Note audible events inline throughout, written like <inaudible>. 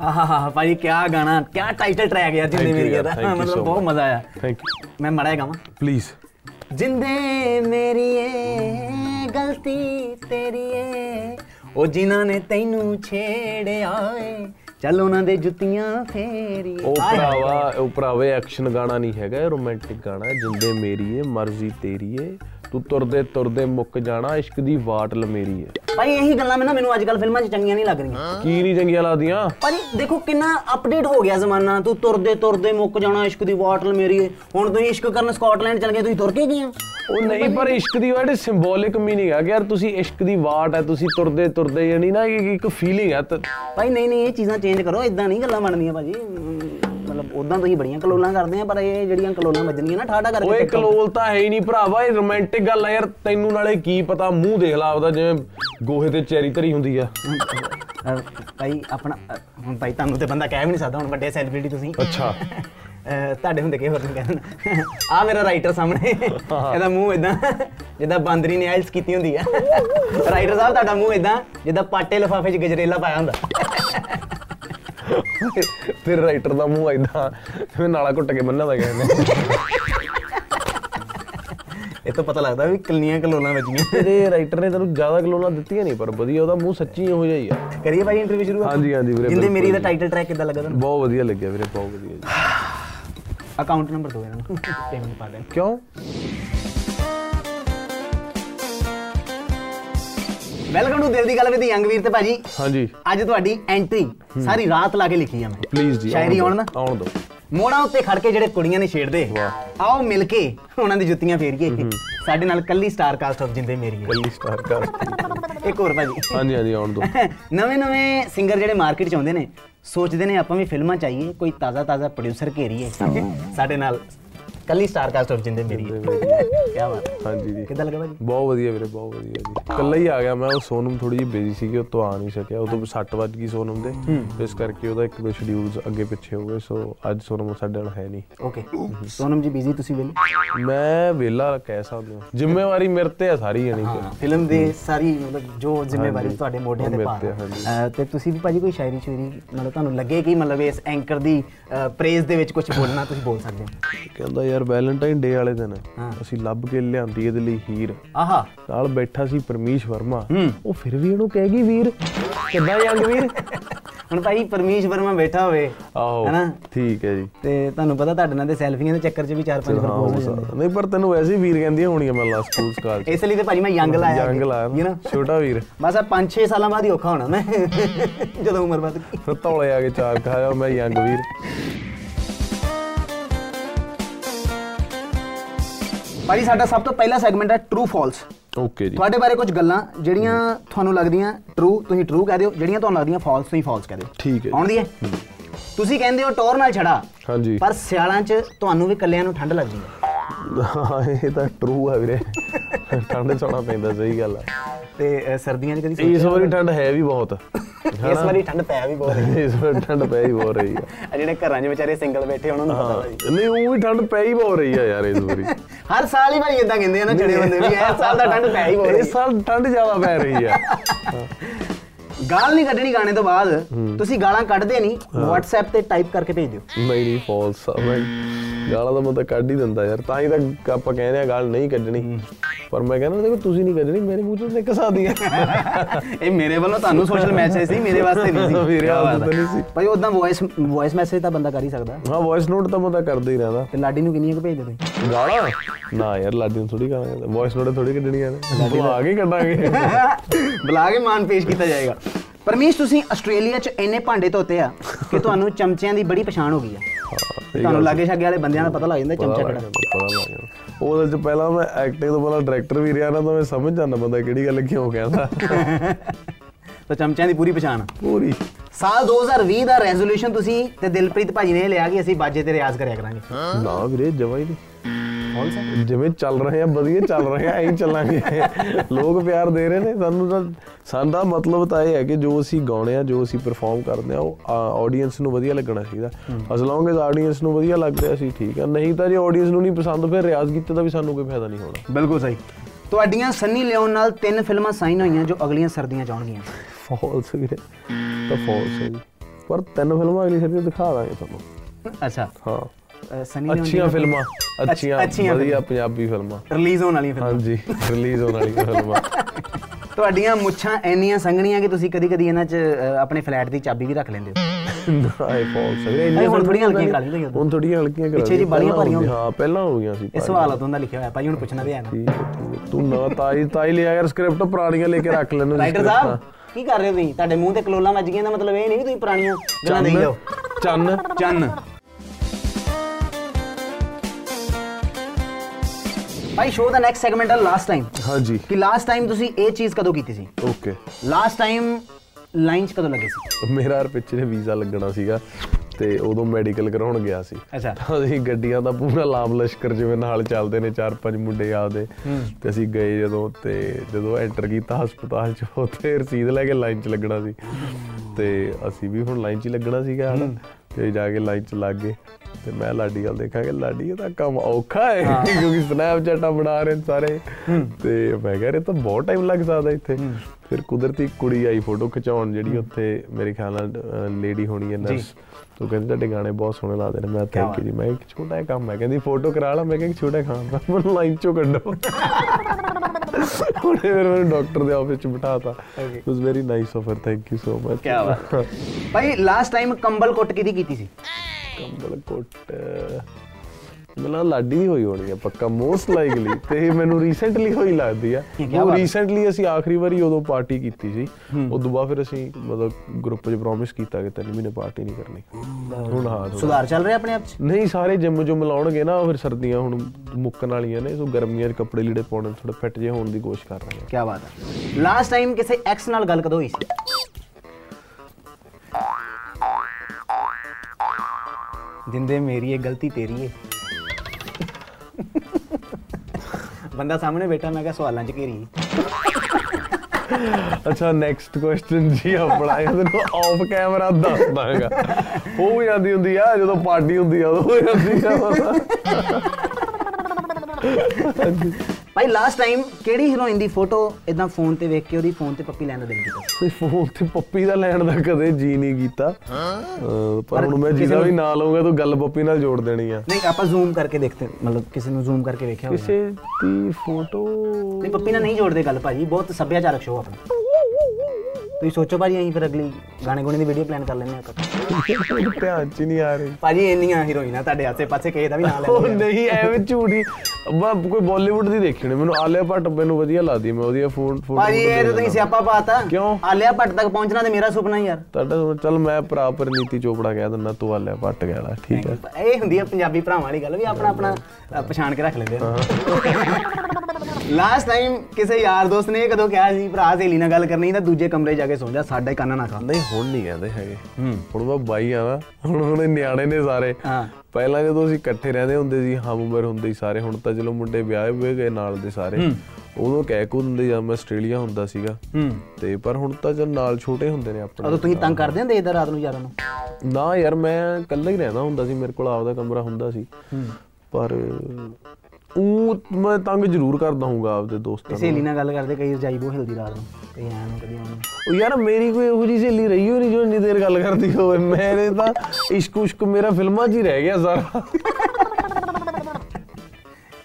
ਆਹਾ ਭਾਈ ਕੀ ਗਾਣਾ ਕੀ title track ਯਾਰ ਜਿੰਦੇ ਮੇਰੀ ਦਾ। ਮਤਲਬ ਬਹੁਤ. ਮਜ਼ਾ ਆਇਆ। ਥੈਂਕ ਯੂ ਮੈਂ ਮੜਾ ਗਾਵਾਂ। ਪਲੀਜ਼ ਜਿੰਦੇ ਮੇਰੀ ਏ ਗਲਤੀ ਤੇਰੀ ਏ ਉਹ ਜਿਨ੍ਹਾਂ ਨੇ ਤੈਨੂੰ ਛੇੜਿਆ ਏ ਚੱਲ ਉਹਨਾਂ ਦੇ ਜੁੱਤੀਆਂ ਫੇਰੀ ਉਹ ਭਰਾਵਾ ਉਹ ਭਰਾਵੇ ਐਕਸ਼ਨ ਗਾਣਾ ਨਹੀਂ ਹੈਗਾ ਇਹ ਰੋਮਾਂਟਿਕ ਗਾਣਾ ਜਿੰਦੇ ਮੇਰੀ ਏ ਮਰਜ਼ੀ ਤੇਰੀ ਏ ਤੂੰ ਤੁਰਦੇ ਤੁਰਦੇ ਮੁੱਕ ਜਾਣਾ ਇਸ਼ਕ ਦੀ ਵਾਟ ਲਮੇਰੀ ਏ। ਭਾਈ ਇਹੀ ਗੱਲਾਂ ਮੈਨੂੰ ਮੈਨੂੰ ਅੱਜ ਕੱਲ ਫਿਲਮਾਂ 'ਚ ਚੰਗੀਆਂ ਨਹੀਂ ਲੱਗ ਰਹੀਆਂ। ਕੀ ਨਹੀਂ ਚੰਗੀਆਂ ਲੱਗਦੀਆਂ? ਭਾਜੀ ਦੇਖੋ ਕਿੰਨਾ ਅਪਡੇਟ ਹੋ ਗਿਆ ਜ਼ਮਾਨਾ। ਤੂੰ ਤੁਰਦੇ ਤੁਰਦੇ ਮੁੱਕ ਜਾਣਾ ਇਸ਼ਕ ਦੀ ਵਾਟਲ ਮੇਰੀ। ਹੁਣ ਤੁਸੀਂ ਇਸ਼ਕ ਕਰਨ ਸਕਾਟਲੈਂਡ ਚਲ ਗਏ ਤੁਸੀਂ ਤੁਰ ਕੇ ਗਏ ਹੋ। ਉਹ ਨਹੀਂ ਪਰ ਇਸ਼ਕ ਦੀ ਵਰਡ ਸਿੰਬੋਲਿਕ ਮੀਨਿੰਗ ਹੈ ਕਿ ਯਾਰ ਤੁਸੀਂ ਇਸ਼ਕ ਦੀ ਵਾਟ ਹੈ ਤੁਸੀਂ ਤੁਰਦੇ ਤੁਰਦੇ ਯਾਨੀ ਨਾ ਇੱਕ ਫੀਲਿੰਗ ਹੈ। ਭਾਈ ਨਹੀਂ ਨਹੀਂ ਇਹ ਚੀਜ਼ਾਂ ਚੇਂਜ ਕਰੋ ਇਦਾਂ ਨਹੀਂ ਗੱਲਾਂ ਬਣਦੀਆਂ ਭਾਜੀ। ਮਤਲਬ ਉਦਾਂ ਤੁਸੀਂ ਬੜੀਆਂ ਕਲੋਲਾਂ ਕਰਦੇ ਆ ਪਰ ਇਹ ਜਿਹੜੀਆਂ ਕਲੋਲਾਂ ਵੱਜਣੀਆਂ ਨਾ ਠਾਠਾ ਕਰਕੇ ਓਏ ਕਲੋਲ ਤਾਂ ਹੈ ਹੀ ਨਹੀਂ ਭਰਾਵਾ ਇਹ ਰੋਮਾਂਟਿਕ ਗੱਲ ਹੈ ਯਾਰ ਤੈਨੂੰ ਨਾਲੇ ਕੀ ਪਤਾ ਮੂੰਹ ਦੇਖ ਲਾ ਉਹਦਾ ਜਿਵੇਂ ਗੋਹੇ ਤੇ ਚੈਰੀ ਧਰੀ ਹੁੰਦੀ ਆ। ਭਾਈ ਆਪਣਾ ਹੁਣ ਭਾਈ ਤੁਹਾਨੂੰ ਤੇ ਬੰਦਾ ਕਹਿ ਵੀ ਨਹੀਂ ਸਕਦਾ ਹੁਣ ਵੱਡੇ ਸੈਲੀਬ੍ਰਿਟੀ ਤੁਸੀਂ। ਅੱਛਾ। ਤੁਹਾਡੇ ਹੁੰਦੇ ਕੀ ਹੋਰ ਨਹੀਂ ਕਹਿਣਾ? ਆ ਮੇਰਾ ਰਾਈਟਰ ਸਾਹਮਣੇ। ਇਹਦਾ ਮੂੰਹ ਇਦਾਂ ਜਿੱਦਾਂ ਬਾਂਦਰੀ ਨੇ ਆਇਲਸ ਕੀਤੀ ਹੁੰਦੀ ਆ। ਰਾਈਟਰ ਸਾਹਿਬ ਤੁਹਾਡਾ ਮੂੰਹ ਇਦਾਂ ਜਿੱਦਾਂ ਪਾਟੇ ਲਿਫਾਫੇ 'ਚ ਗਜਰੇਲਾ ਪਾਇਆ ਹੁੰਦਾ। ਫਿਰ ਰਾਈਟਰ ਦਾ ਮੂੰਹ ਐਦਾਂ ਜਿਵੇਂ ਨਾਲਾ ਘੁੱਟ ਕੇ ਬੰਨਿਆ ਦਾ ਨੇ। ਇਹ ਤੋਂ ਪਤਾ ਲੱਗਦਾ ਵੀ ਕਿੰਨੀਆਂ ਕਲੋਲਾਂ ਵੱਜੀਆਂ ਤੇਰੇ ਰਾਈਟਰ ਨੇ ਤੈਨੂੰ ਜ਼ਿਆਦਾ ਕਲੋਲਾਂ ਦਿੱਤੀਆਂ ਨਹੀਂ ਪਰ ਵਧੀਆ ਉਹਦਾ ਮੂੰਹ ਸੱਚੀ ਇਹੋ ਜਿਹਾ ਹੀ ਆ। ਕਰੀਏ ਭਾਈ ਇੰਟਰਵਿਊ ਸ਼ੁਰੂ? ਹਾਂਜੀ, ਹਾਂਜੀ ਵੀਰੇ, ਜਿੰਦੇ ਮੇਰੀ ਦਾ। ਟਾਈਟਲ ਟਰੈਕ ਕਿੱਦਾਂ ਲੱਗਾ ਤੁਹਾਨੂੰ? ਬਹੁਤ ਵਧੀਆ ਲੱਗਿਆ ਵੀਰੇ ਬਹੁਤ ਵਧੀਆ ਜੀ। ਅਕਾਊਂਟ ਨੰਬਰ ਦਿਓ ਇਹਨਾਂ ਨੂੰ। ਪੇਮੈਂਟ ਪਾ ਦੇਣ ਕਿਉਂ? ਵੈਲਕਮ ਟੂ ਦਿਲ ਦੀ ਗੱਲ ਵਿਦ ਯੰਗਵੀਰ ਤੇ ਭਾਜੀ। ਹਾਂਜੀ। ਅੱਜ ਤੁਹਾਡੀ ਐਂਟਰੀ ਸਾਰੀ ਰਾਤ ਲਾ ਕੇ ਲਿਖੀ ਆ ਮੈਂ। ਪਲੀਜ਼ ਜੀ ਸ਼ਾਇਰੀ ਆਉਣ ਨਾ। ਆਉਣ ਦੋ ਮੋੜਾਂ ਉੱਤੇ ਖੜ ਕੇ ਜਿਹੜੇ ਕੁੜੀਆਂ ਨੇ ਛੇੜਦੇ। ਆਓ ਮਿਲ ਕੇ ਉਹਨਾਂ ਦੀ ਜੁੱਤੀਆਂ ਫੇਰੀਏ। ਸਾਡੇ ਨਾਲ ਕੱਲੀ ਸਟਾਰ ਕਾਸਟ ਆਫ ਜਿੰਦੇ ਮੇਰੀ ਹੈ। ਕੱਲੀ ਸਟਾਰ ਕਾਸਟ ਇੱਕ ਹੋਰ ਭਾਜੀ। ਹਾਂਜੀ ਹਾਂਜੀ ਆਉਣ ਦੋ <laughs> ਨਵੇਂ ਨਵੇਂ ਸਿੰਗਰ ਜਿਹੜੇ ਮਾਰਕੀਟ ਚ ਆਉਂਦੇ ਨੇ ਸੋਚਦੇ ਨੇ ਆਪਾਂ ਵੀ ਫਿਲਮਾਂ ਚਾਹੀਏ ਕੋਈ ਤਾਜ਼ਾ ਤਾਜ਼ਾ ਪ੍ਰੋਡਿਊਸਰ ਘੇਰੀਏ ਸਾਡੇ ਨਾਲ ਕੱਲੀ ਸਟਾਰ ਕਾਸਟ ਆਫ ਜਿੰਦੇ ਮੇਰੀ ਹੈ। ਕੀ ਬਾਤ। ਹਾਂਜੀ ਜੀ। ਕਿੱਦਾਂ ਲੱਗਾ ਭਾਜੀ? ਬਹੁਤ ਵਧੀਆ ਵੀਰੇ ਬਹੁਤ ਵਧੀਆ ਜੀ। ਇਕੱਲਾ ਹੀ ਆ ਗਿਆ ਮੈਂ ਉਹ ਸੋਨਮ ਥੋੜੀ ਜਿਹੀ ਬਿਜ਼ੀ ਸੀਗੀ ਉਹ ਤੋਂ ਆ ਨਹੀਂ ਸਕਿਆ। ਉਹ ਤੋਂ 6 ਵੱਜ ਗਈ ਸੋਨਮ ਦੇ। ਇਸ ਕਰਕੇ ਉਹਦਾ ਇੱਕ ਦੋ ਸ਼ਡਿਊਲਸ ਅੱਗੇ ਪਿੱਛੇ ਹੋ ਗਏ ਸੋ ਅੱਜ ਸੋਨਮ ਸਾਡੇ ਨਾਲ ਹੈ ਨਹੀਂ। ਓਕੇ ਸੋਨਮ ਜੀ ਬਿਜ਼ੀ ਤੁਸੀਂ ਵੇਲੇ? ਮੈਂ ਵਿਹਲਾ ਕਹਿ ਸਕਦੇ ਹਾਂ। ਜ਼ਿੰਮੇਵਾਰੀ ਮੇਰੇ ਤੇ ਆ ਸਾਰੀ ਯਾਨੀ ਕਿ। ਫਿਲਮ ਦੇ ਸਾਰੀ ਮਤਲਬ ਜੋ ਜ਼ਿੰਮੇਵਾਰੀ ਤੁਹਾਡੇ ਮੋਢਿਆਂ ਤੇ ਪਾ ਤੇ ਤੁਸੀਂ ਵੀ ਭਾਜੀ ਕੋਈ ਸ਼ਾਇਰੀ ਸ਼ਾਇਰੀ ਮਤਲਬ ਤੁਹਾਨੂੰ ਲੱਗੇ ਕਿ ਮਤਲਬ ਇਸ ਐਂਕਰ ਦੀ ਪ੍ਰੇਜ਼ ਦੇ ਵਿੱਚ ਕੁਝ ਬੋਲਣਾ ਤੁਸੀਂ ਬੋਲ ਸਕਦੇ ਹੋ? ਕਹਿੰਦਾ ਯਾਰ ਵੈਲੈਂਟਾਈਨ ਡੇ ਵਾਲੇ ਦਿਨ। ਅਸੀਂ ਲੱਭ ਕੇ ਲਿਆਂਦੀ ਇਹਦੇ ਲਈ ਹੀਰ। ਆਹਾ। ਨਾਲ ਬੈਠਾ ਸੀ ਪਰਮੀਸ਼ ਵਰਮਾ। ਉਹ ਫਿਰ ਵੀ ਇਹਨੂੰ ਕਹੇਗੀ ਵੀਰ। ਕਿੱਦਾਂ ਯੰਗ ਵੀਰ ਹੁਣ ਭਾਈ ਪਰਮੇਸ਼ ਵਰਮਾ ਬੈਠਾ ਹੋਵੇ। ਆਹੋ ਹੈਨਾ? ਠੀਕ ਹੈ ਜੀ। ਤੇ ਤੁਹਾਨੂੰ ਪਤਾ ਤੁਹਾਡੇ ਨਾਲ ਦੇ ਸੈਲਫੀਆਂ ਦੇ ਚੱਕਰ 'ਚ ਵੀ ਚਾਰ ਪੰਜ ਪ੍ਰਪੋਜ਼ ਹੋ ਜਾਂਦੇ। ਨਹੀਂ ਪਰ ਤੈਨੂੰ ਵੈਸੇ ਵੀਰ ਕਹਿੰਦੀਆਂ ਹੋਣੀਆਂ ਮੈਂ ਲਾ ਸਕੂਲ ਚ। ਇਸ ਲਈ ਤੇ ਭਾਜੀ ਮੈਂ ਯੰਗ ਲਾਇਆ ਯੰਗ ਲਾਇਆ ਯੂ ਨਾ, ਛੋਟਾ ਵੀਰ। ਬਸ ਆ 5-6 ਸਾਲਾਂ ਬਾਅਦ ਹੀ ਔਖਾ ਹੋਣਾ ਮੈਂ ਜਦੋਂ ਉਮਰ ਵੱਧ ਗਈ। ਫਿਰ ਧੌਲੇ ਆ ਕੇ ਚਾਰ ਖਾਇਆ ਮੈਂ ਯੰਗ ਵੀਰ। ਭਾਜੀ ਸਾਡਾ ਸਭ ਤੋਂ ਪਹਿਲਾ ਸੈਗਮੈਂਟ ਹੈ ਟਰੂ ਫਾਲਸ ਓਕੇ ਜੀ। ਤੁਹਾਡੇ ਬਾਰੇ ਕੁਝ ਗੱਲਾਂ ਜਿਹੜੀਆਂ ਤੁਹਾਨੂੰ ਲੱਗਦੀਆਂ ਟਰੂ ਤੁਸੀਂ ਟਰੂ ਕਹਿ ਦਿਓ ਜਿਹੜੀਆਂ ਤੁਹਾਨੂੰ ਲੱਗਦੀਆਂ ਫਾਲਸ ਤੁਸੀਂ ਫਾਲਸ ਕਹਿ ਦਿਓ। ਠੀਕ ਹੈ। ਆਉਂਦੀ ਹੈ? ਤੁਸੀਂ ਕਹਿੰਦੇ ਹੋ ਟੋਰ ਨਾਲ ਛੜਾ ਹਾਂਜੀ। ਪਰ ਸਿਆਲਾਂ 'ਚ ਤੁਹਾਨੂੰ ਵੀ ਕੱਲਿਆਂ ਨੂੰ ਠੰਡ ਲੱਗਦੀ ਹੈ। ਹਾਂ, ਇਹ ਤਾਂ ਟਰੂ ਆ ਵੀਰੇ। ਠੰਡ ਸੌਣਾ ਪੈਂਦਾ ਸਹੀ ਗੱਲ ਆ। ਤੇ ਸਰਦੀਆਂ 'ਚ ਕਦੀ ਇਸ ਸੋਚਿਆ ਵਾਰੀ ਠੰਡ ਹੈ ਵੀ ਬਹੁਤ। ਇਸ ਵਾਰੀ ਠੰਡ ਪੈ ਵੀ ਬਹੁਤ ਰਹੀ ਇਸ ਵਾਰੀ ਠੰਡ ਪੈ ਹੀ ਬਹੁਤ ਰਹੀ ਆ। ਜਿਹੜੇ ਘਰਾਂ 'ਚ ਵਿਚਾਰੇ ਸਿੰਗਲ ਬੈਠੇ ਉਹਨਾਂ ਨੂੰ ਪਤਾ ਭਾਜੀ ਨਹੀਂ ਉਹ ਵੀ ਠੰਡ ਪੈ ਹੀ ਬਹੁਤ ਰਹੀ ਆ ਯਾਰ ਇਸ ਵਾਰੀ। <laughs> ਹਰ ਸਾਲ ਹੀ ਭਾਈ ਇਦਾਂ ਕਹਿੰਦੇ ਆ ਨਾ ਚੜੇ ਬੰਦੇ ਵੀ ਇਸ ਸਾਲ ਦਾ ਠੰਡ ਪੈ ਹੀ ਬਹੁਤ ਰਹੀ ਇਸ ਸਾਲ ਠੰਡ ਜ਼ਿਆਦਾ ਪੈ ਰਹੀ ਆ। <laughs> ਗਾਲ ਨਹੀਂ ਕੱਢਣੀ ਗਾਣੇ ਤੋਂ ਬਾਅਦ। ਤੁਸੀਂ ਗਾਲਾਂ ਕੱਢਦੇ ਨਹੀਂ WhatsApp ਤੇ ਟਾਈਪ ਕਰਕੇ ਭੇਜ ਦਿਓ। ਨਹੀਂ ਫਾਲਸ ਆ ਮੈਂ ਗਾਲਾਂ ਤਾਂ ਮੈਂ ਤਾਂ ਕੱਢ ਹੀ ਦਿੰਦਾ ਯਾਰ ਤਾਂ ਹੀ ਤਾਂ ਆਪਾਂ ਕਹਿੰਦੇ ਆ ਗਾਲ ਨਹੀਂ ਕੱਢਣੀ। ਪਰ ਮੈਂ ਕਹਿੰਦਾ ਦੇਖੋ ਤੁਸੀਂ ਨਹੀਂ ਕੱਢਣੀ ਮੇਰੇ ਮੂੰਹ ਚੋਂ ਨਿਕਲ ਸਕਦੀ ਆ <laughs> ਇਹ ਮੇਰੇ ਵੱਲੋਂ ਤੁਹਾਨੂੰ ਸੋਸ਼ਲ ਮੈਸੇਜ ਸੀ ਮੇਰੇ ਵਾਸਤੇ ਨਹੀਂ ਸੀ। <laughs> ਮੇਰੇ ਵਾਸਤੇ ਹੈ। ਨਹੀਂ ਸੀ। ਭਾਈ ਉਦਾਂ ਵੌਇਸ ਵੌਇਸ ਮੈਸੇਜ ਤਾਂ ਬੰਦਾ ਕਰ ਹੀ ਸਕਦਾ। ਹਾਂ ਵੌਇਸ ਨੋਟ ਤਾਂ ਤਾਂ ਕਰਦਾ ਹੀ ਰਹਿੰਦਾ। ਤੇ ਲਾਡੀ ਨੂੰ ਕਿੰਨੀਆਂ ਕੁ ਭੇਜ ਦੇ ਤੁਸੀਂ ਗਾਲਾਂ? ਨਾ ਯਾਰ ਲਾਡੀ ਨੂੰ ਥੋੜੀ ਗਾਲਾਂ ਕਹਿੰਦਾ ਵੌਇਸ ਨੋਟ ਥੋੜੀ ਕੱਢਣੀਆਂ ਨੇ। ਬੁਲਾ ਕੇ ਕੱਢਾਂਗੇ। <laughs> ਬੁਲਾ ਕੇ ਮਾਨ ਪੇਸ਼ ਕੀਤਾ ਜਾਏਗਾ। ਪਰਮੇਸ਼ ਤੁਸੀਂ ਆਸਟ੍ਰੇਲੀਆ 'ਚ ਇੰਨੇ ਭਾਂਡੇ ਧੋਤੇ ਆ ਕਿ ਤੁਹਾਨੂੰ ਚਮਚਿਆਂ ਦੀ ਬੜੀ ਪਛਾਣ ਹੋ ਗਈ ਆ। ਤੁਹਾਨੂੰ। ਲਾਗੇ ਛਾਗੇ ਵਾਲੇ ਬੰਦਿਆਂ ਦਾ ਪਤਾ ਲੱਗ ਜਾਂਦਾ ਚਮਚਾ ਕਿਹੜਾ। ਜਾਂਦਾ, ਪਤਾ ਲੱਗ ਜਾਂਦਾ। ਉਹਦੇ ਚ ਪਹਿਲਾਂ ਮੈਂ ਐਕਟਿੰਗ ਤੋਂ ਪਹਿਲਾਂ ਡਾਇਰੈਕਟਰ ਵੀ ਰਿਹਾ ਨਾ ਤਾਂ ਮੈਂ ਸਮਝ ਜਾਂਦਾ ਬੰਦਾ ਕਿਹੜੀ ਗੱਲ ਕਿਉਂ ਕਹਿੰਦਾ। ਤਾਂ ਚਮਚਿਆਂ ਦੀ ਪੂਰੀ ਪਛਾਣ। ਪੂਰੀ। ਸਾਲ 2020 ਦਾ ਰੈਜ਼ੋਲੂਸ਼ਨ ਤੁਸੀਂ ਤੇ ਦਿਲਪ੍ਰੀਤ ਭਾਜੀ ਨੇ ਲਿਆ ਕਿ ਅਸੀਂ ਬਾਜੇ ਤੇ ਰਿਆਜ਼ ਕਰਿਆ ਕਰਾਂਗੇ। ਨਾ ਵੀਰੇ ਜਮਾ ਹੀ ਨਹੀਂ। ਮਾਹੌਲ ਸਰ ਜਿਵੇਂ ਚੱਲ ਰਹੇ ਆ ਵਧੀਆ ਚੱਲ ਰਹੇ ਆ ਐਂ ਚੱਲਾਂਗੇ। ਲੋਕ ਪਿਆਰ ਦੇ ਰਹੇ ਨੇ ਸਾਨੂੰ ਤਾਂ ਸਾਡਾ ਮਤਲਬ ਤਾਂ ਇਹ ਹੈ ਕਿ ਜੋ ਅਸੀਂ ਗਾਉਣੇ ਆ ਜੋ ਅਸੀਂ ਪਰਫਾਰਮ ਕਰਦੇ ਆ ਉਹ ਆਡੀਅנס ਨੂੰ ਵਧੀਆ ਲੱਗਣਾ ਚਾਹੀਦਾ। ਅਸ ਲੌਂਗ ਐਸ ਆਡੀਅנס ਨੂੰ ਵਧੀਆ ਲੱਗਦਾ ਅਸੀਂ ਠੀਕ ਆ। ਨਹੀਂ ਤਾਂ ਜੇ ਆਡੀਅנס ਨੂੰ ਨਹੀਂ ਪਸੰਦ ਫਿਰ ਰਿਆਜ਼ ਕੀਤੇ ਦਾ ਵੀ ਸਾਨੂੰ ਕੋਈ ਫਾਇਦਾ ਨਹੀਂ ਹੋਣਾ। ਬਿਲਕੁਲ ਸਹੀ। ਤੁਹਾਡੀਆਂ ਸੰਨੀ ਲਿਓਨ ਨਾਲ ਤਿੰਨ ਫਿਲਮਾਂ ਸਾਈਨ ਹੋਈਆਂ ਜੋ ਅਗਲੀਆਂ ਸਰਦੀਆਂ ਚ ਆਉਣਗੀਆਂ। ਫਾਲਸ ਵੀਰੇ ਤਾਂ ਫਾਲਸ ਹੈ ਪਰ ਤਿੰਨ ਫਿਲਮਾਂ ਅਗਲੀ ਸਰਦੀ ਦਿਖਾ ਦਾਂਗੇ ਤੁਹਾਨੂੰ। ਅੱਛਾ। ਹਾਂ। ਸਨੀ ਲਿਓਨ ਅੱਛੀਆਂ ਫਿਲਮਾਂ ਅੱਛ- ਅੱਛੀਆਂ ਵਧੀਆ ਪੰਜਾਬੀ ਫਿਲਮਾਂ। ਰਿਲੀਜ਼ ਹੋਣ ਵਾਲੀਆਂ ਫਿਲਮਾਂ। ਹਾਂਜੀ ਰਿਲੀਜ਼ ਹੋਣ ਵਾਲੀਆਂ ਫਿਲਮਾਂ। <laughs> ਤੁਹਾਡੀਆਂ ਮੁੱਛਾਂ ਇੰਨੀਆਂ ਸੰਘਣੀਆਂ ਕਿ ਤੁਸੀਂ ਕਦੀ-ਕਦੀ ਇਹਨਾਂ 'ਚ ਆਪਣੇ ਫਲੈਟ ਦੀ ਚਾਬੀ ਵੀ ਰੱਖ ਲੈਂਦੇ ਹੋ। ਆਏ ਫਾਲਸ ਹੈ। ਨਹੀਂ, ਹੁਣ ਥੋੜ੍ਹੀਆਂ ਹਲਕੀਆਂ ਕਰਾ ਲਈ ਤੁਸੀਂ। ਹੁਣ ਥੋੜੀਆਂ ਹਲਕੀਆਂ ਕਰਾ ਪਿੱਛੇ ਜੀ ਪਹਿਲਾਂ ਭਾਰੀਆਂ ਹਾਂ ਪਹਿਲਾਂ ਹੋ ਗਈਆਂ ਸੀ ਇਹ ਸਵਾਲ ਤੋਂ ਦਾ ਲਿਖਿਆ ਹੋਇਆ ਭਾਈ ਹੁਣ ਪੁੱਛਣਾ ਤੇ ਹੈ ਨਾ। ਤੂੰ ਨਾ ਤਾਈ ਤਾਈ ਲਿਆ ਯਾਰ ਸਕ੍ਰਿਪਟ ਪੁਰਾਣੀਆਂ ਲੈ ਕੇ ਰੱਖ ਲੈਣੋ ਰਾਈਟਰ ਸਾਹਿਬ ਕੀ ਕਰ ਰਹੇ ਹੋ ਤੁਸੀਂ? ਤੁਹਾਡੇ ਮੂੰਹ ਤੇ ਕਲੋਲਾਂ ਵੱਜ ਗਈਆਂ ਦਾ ਮਤਲਬ ਇਹ ਨਹੀਂ ਕਿ ਤੁਸੀਂ ਪੁਰਾਣੀਆਂ ਗੱਲਾਂ ਦੇਈ ਜਾਓ ਚੰਨ। ਚੰਨ। ਭਾਈ ਸ਼ੋਅ ਦਾ ਨੈਕਸਟ ਸੈਗਮੈਂਟ ਹੈ ਲਾਸਟ ਟਾਈਮ ਹਾਂਜੀ। ਕਿ ਲਾਸਟ ਟਾਈਮ ਤੁਸੀਂ ਇਹ ਚੀਜ਼ ਕਦੋਂ ਕੀਤੀ ਸੀ? ਓਕੇ ਲਾਸਟ ਟਾਈਮ ਲਾਈਨ 'ਚ ਕਦੋਂ ਲੱਗੇ ਸੀ? ਮੇਰਾ ਯਾਰ ਪਿੱਛੇ ਵੀਜ਼ਾ ਲੱਗਣਾ ਸੀਗਾ ਤੇ ਉਦੋਂ ਮੈਡੀਕਲ ਕਰਾਉਣ ਗਿਆ ਸੀ। ਅੱਛਾ। ਤਾਂ ਅਸੀਂ ਗੱਡੀਆਂ ਦਾ ਪੂਰਾ ਲਾਮ ਲਸ਼ਕਰ ਜਿਵੇਂ ਨਾਲ ਚੱਲਦੇ ਨੇ ਚਾਰ ਪੰਜ ਮੁੰਡੇ ਆਪਦੇ। ਤੇ ਅਸੀਂ ਗਏ ਜਦੋਂ ਤੇ ਜਦੋਂ ਐਂਟਰ ਕੀਤਾ ਹਸਪਤਾਲ ਚ ਉੱਥੇ ਰਸੀਦ ਲੈ ਕੇ ਲਾਈਨ 'ਚ ਲੱਗਣਾ ਸੀ। ਤੇ ਅਸੀਂ ਵੀ ਹੁਣ ਲਾਈਨ 'ਚ ਲੱਗਣਾ ਸੀਗਾ ਹਨਾ। ਤੇ ਜਾ ਕੇ ਲਾਈਨ 'ਚ ਲੱਗ ਗਏ। ਤੇ ਮੈਂ ਲਾਡੀ ਵੱਲ ਦੇਖਾਂਗੇ ਲਾਡੀ ਇਹਦਾ ਕੰਮ ਔਖਾ ਹੈ ਕਿਉਂਕਿ ਸਨੈਪਚੈਟਾਂ ਬਣਾ ਰਹੇ ਨੇ ਸਾਰੇ। ਤੇ ਮੈਂ ਕਿਹਾ ਇਹ ਤਾਂ ਬਹੁਤ ਟਾਈਮ ਲੱਗ ਸਕਦਾ ਇੱਥੇ। ਫਿਰ ਕੁਦਰਤੀ ਕੁੜੀ ਆਈ ਫੋਟੋ ਖਿਚਾਉਣ ਜਿਹੜੀ ਉੱਥੇ ਮੇਰੇ ਖਿਆਲ ਨਾਲ ਲੇਡੀ ਹੋਣੀ ਹੈ ਨਰਸ ਤੋ ਕਹਿੰਦੇ ਤੁਹਾਡੇ ਗਾਣੇ ਬਹੁਤ ਸੋਹਣੇ ਲੱਗਦੇ ਨੇ ਮੈਂ ਥੈਂਕ ਯੂ ਜੀ। ਮੈਂ ਇੱਕ ਛੋਟਾ ਜਿਹਾ ਕੰਮ ਹੈ। ਕਹਿੰਦੀ ਫੋਟੋ ਕਰਾ ਲਾ। ਮੈਂ ਕਿਹਾ ਇੱਕ ਛੋਟਾ ਦਾ ਮੈਨੂੰ ਲਾਈਨ ਚੋਂ ਕੱਢੋ। ਉਹਨੇ ਫਿਰ ਮੈਨੂੰ ਡਾਕਟਰ ਦੇ ਆਫਿਸ ਚ ਬਿਠਾਤਾ। It was very nice of her thank you so much ਕੀ ਬਾਤ। ਭਾਈ ਲਾਸਟ ਟਾਮ ਕੰਬਲ ਕੁੱਟ ਕਿਹਦੀ ਕੀਤੀ ਸੀ? ਕੰਬਲ ਕੋਟ ਮੈਨੂੰ ਲਾਡੀ ਦੀ ਹੋਈ ਹੋਣੀ ਹੈ ਪੱਕਾ ਮੋਸਟ ਲਾਈਕਲੀ ਤੇ ਇਹ ਮੈਨੂੰ ਰੀਸੈਂਟਲੀ ਹੋਈ ਲੱਗਦੀ ਆ। ਉਹ। ਰੀਸੈਂਟਲੀ ਅਸੀਂ ਆਖਰੀ ਵਾਰੀ ਉਦੋਂ ਪਾਰਟੀ ਕੀਤੀ ਸੀ। ਉਦੋਂ ਬਾਅਦ ਫਿਰ ਅਸੀਂ ਮਤਲਬ ਗਰੁੱਪ 'ਚ ਪ੍ਰੋਮਿਸ ਕੀਤਾ ਕਿ ਤਿੰਨ ਮਹੀਨੇ ਪਾਰਟੀ ਨਹੀਂ ਕਰਨੀ। ਹੁਣ ਹਾਂ ਸੁਧਾਰ ਚੱਲ ਰਿਹਾ ਆਪਣੇ ਆਪ 'ਚ? ਨਹੀਂ ਸਾਰੇ ਜਿੰਮ ਜੋ ਮਿਲਾਉਣਗੇ ਨਾ ਫਿਰ ਸਰਦੀਆਂ ਹੁਣ ਮੁੱਕਣ ਵਾਲੀਆਂ ਨੇ ਸੋ ਗਰਮੀਆਂ 'ਚ ਕੱਪੜੇ ਲੀੜੇ ਪਾਉਣੇ ਥੋੜਾ ਫਿੱਟ ਜੇ ਹੋਣ ਦੀ ਕੋਸ਼ਿਸ਼ ਕਰ ਰਹੇ ਹਾਂ ਕੀ ਬਾਤ ਹੈ। ਲਾਸਟ ਟਾਈਮ ਕਿਸੇ ਐਕਸ ਨਾਲ ਗੱਲ ਕਦੋਂ ਹੋਈ ਸੀ? ਜਿੰਦੇ ਮੇਰੀ ਇਹ ਗਲਤੀ ਤੇਰੀ ਏ। ਬੰਦਾ ਸਾਹਮਣੇ ਬੈਠਾ ਮੈਂ ਕਿਹਾ ਸਵਾਲਾਂ 'ਚ ਘੇਰੀ ਅੱਛਾ ਨੈਕਸਟ ਕੁਐਸਚਨ ਜੀ ਆਪਣਾ ਇਹ ਤੈਨੂੰ ਆਫ ਕੈਮਰਾ ਦੱਸ ਦਾਂਗਾ। ਹੋ ਵੀ ਜਾਂਦੀ ਹੁੰਦੀ ਆ ਜਦੋਂ ਪਾਰਟੀ ਹੁੰਦੀ ਆ ਉਦੋਂ ਜਾਂਦੀ ਆ। <laughs> ਭਾਈ ਲਾਸਟ ਟਾਈਮ ਕਿਹੜੀ ਹੀਰੋਇਨ ਦੀ ਫੋਟੋ ਇਦਾਂ ਫੋਨ ਤੇ ਵੇਖ ਕੇ ਉਹਦੀ ਫੋਨ ਤੇ ਪੱਪੀ ਲੈਣ ਦਾ ਦਿਲ ਕੀਤਾ? ਕੋਈ ਫੋਨ ਤੇ ਪੱਪੀ ਦਾ ਲੈਣ ਦਾ ਕਦੇ ਜੀ ਨਹੀਂ ਕੀਤਾ। ਪਰ ਹੁਣ ਮੈਂ ਜਿਹਦਾ ਵੀ ਨਾਂ ਲਊਂਗਾ ਤੂੰ ਗੱਲ ਪੱਪੀ ਨਾਲ ਜੋੜ ਦੇਣੀ ਆ। ਨਹੀਂ ਆਪਾਂ ਜ਼ੂਮ ਕਰਕੇ ਦੇਖਤੇ ਮਤਲਬ ਕਿਸੇ ਨੂੰ ਜ਼ੂਮ ਕਰਕੇ ਵੇਖਿਆ ਹੋਵੇ। ਕਿਸੇ ਦੀ ਫੋਟੋ ਨਹੀਂ ਪੱਪੀ ਨਾਲ ਨਹੀਂ ਜੋੜਦੇ ਗੱਲ ਭਾਜੀ ਬਹੁਤ ਸੱਭਿਆਚਾਰਕ ਸ਼ੋਅ ਆਪਣਾ। ਤੁਸੀਂ ਸੋਚੋ ਭਾਜੀ ਅਸੀਂ ਫਿਰ ਅਗਲੀ ਗਾਣੇ ਗੁਣੇ ਦੀ ਵੀਡੀਓ ਪਲਾਨ ਕਰ ਲੈਂਦੇ ਆਪਾਂ। <laughs> ਧਿਆਨ ਚ ਹੀ ਨਹੀਂ ਆ ਰਹੀ। ਭਾਜੀ ਇੰਨੀਆਂ ਹੀਰੋਇਨਾਂ ਤੁਹਾਡੇ ਆਸੇ ਪਾਸੇ ਕਿਸੇ ਦਾ ਵੀ ਨਾਂ ਲੈ ਉਹ ਨਹੀਂ ਐਵੇਂ ਝੂਠੀ ਬਾ ਕੋਈ ਬਾਲੀਵੁੱਡ ਦੀ ਦੇਖੀ ਹੋਣੀ ਮੈਨੂੰ ਆਲਿਆ ਭੱਟ ਮੈਨੂੰ ਵਧੀਆ ਲੱਗਦੀ ਹੈ, ਮੈਂ ਉਹਦੀਆਂ ਫੋਨ ਫੋਟੋ ਭਾਜੀ ਇਹ ਤਾਂ ਤੁਸੀਂ ਸਿਆਪਾ ਪਾਤਾ। ਕਿਉਂ? ਆਲਿਆ ਭੱਟ ਤੱਕ ਪਹੁੰਚਣਾ ਤੇ ਮੇਰਾ ਸੁਪਨਾ ਹੀ ਯਾਰ। ਤੁਹਾਡਾ ਚੱਲ ਮੈਂ ਭਰਾ ਪਰਨੀਤੀ ਚੋਪੜਾ ਕਹਿ ਦਿੰਦਾ ਤੂੰ ਆਲਿਆ ਭੱਟ ਗਿਆ ਲਾ ਠੀਕ ਹੈ। ਇਹ ਹੁੰਦੀ ਆ ਪੰਜਾਬੀ ਭਰਾਵਾਂ ਵਾਲੀ ਗੱਲ ਵੀ ਆਪਣਾ ਆਪਣਾ ਪਛਾਣ ਕੇ ਰੱਖ ਲੈਂਦੇ ਆ। ਲਾਸਟ ਟਾਈਮ ਕਿਸੇ ਯਾਰ ਦੋਸਤ ਨੇ ਕਦੋਂ ਕਿਹਾ ਸੀ ਭਰਾ ਸਹੇਲੀ ਨਾਲ ਗੱਲ ਕਰਨੀ ਤਾਂ ਦੂਜੇ ਕਮਰੇ ਜਾ ਕੇ ਸੌਂ ਜਾ ਸਾਡਾ ਕੰਨ ਨਾ ਖਾ। ਨਹੀਂ ਹੁਣ ਨਹੀਂ ਕਹਿੰਦੇ ਹੈਗੇ। ਹੁਣ ਬਾ ਬਾਈ ਆ ਨਾ ਹੁਣ ਹੁਣ ਨਿਆਣੇ ਨੇ ਸਾਰੇ। ਹਾਂ। ਪਹਿਲਾਂ ਜਦੋਂ ਅਸੀਂ ਇਕੱਠੇ ਰਹਿੰਦੇ ਹੁੰਦੇ ਸੀ ਹਮ ਉਮਰ ਹੁੰਦੇ ਸੀ ਸਾਰੇ ਹੁਣ ਤਾਂ ਚਲੋ ਮੁੰਡੇ ਵਿਆਹੇ ਹੋਏ ਗਏ ਨਾਲ ਦੇ ਸਾਰੇ। ਉਦੋਂ ਕਹਿ ਕੋ ਹੁੰਦੇ ਜਾਂ ਮੈਂ ਆਸਟ੍ਰੇਲੀਆ ਹੁੰਦਾ ਸੀਗਾ। ਹੂੰ। ਤੇ ਪਰ ਹੁਣ ਤਾਂ ਜਦ ਨਾਲ ਛੋਟੇ ਹੁੰਦੇ ਨੇ ਆਪਣੇ ਉਦੋਂ ਤੁਸੀਂ ਤੰਗ ਕਰਦੇ ਹੁੰਦੇ ਇਧਰ ਰਾਤ ਨੂੰ ਯਾਰਾਂ ਨੂੰ? ਨਾ ਯਾਰ ਮੈਂ ਇਕੱਲਾ ਹੀ ਰਹਿੰਦਾ ਹੁੰਦਾ ਸੀ ਮੇਰੇ ਕੋਲ ਆਪਦਾ ਕਮਰਾ ਹੁੰਦਾ ਸੀ। ਪਰ ਉਹ ਮੈਂ ਤੰਗ ਜ਼ਰੂਰ ਕਰਦਾ ਹੂੰਗਾ ਆਪਦੇ ਦੋਸਤਾਂ ਨੂੰ ਸਹੇਲੀ ਨਾਲ। ਗੱਲ ਕਰਦੇ ਕਈ ਰਜਾਈ ਬੋ ਹਿਲਦੀ ਰਾਤ ਨੂੰ ਕਈ ਐਂ ਨੂੰ ਕਦੀ ਉਹ ਯਾਰ ਮੇਰੀ ਕੋਈ ਇਹੋ ਜਿਹੀ ਸਹੇਲੀ ਰਹੀ ਹੋਈ ਨਹੀਂ ਜੋ ਇੰਨੀ ਦੇਰ ਗੱਲ ਕਰਦੀ ਹੋਵੇ? ਮੇਰੇ ਤਾਂ ਇਸ਼ਕ ਉਸ਼ਕ ਮੇਰਾ ਫਿਲਮਾਂ 'ਚ ਹੀ ਰਹਿ ਗਿਆ ਸਾਰਾ।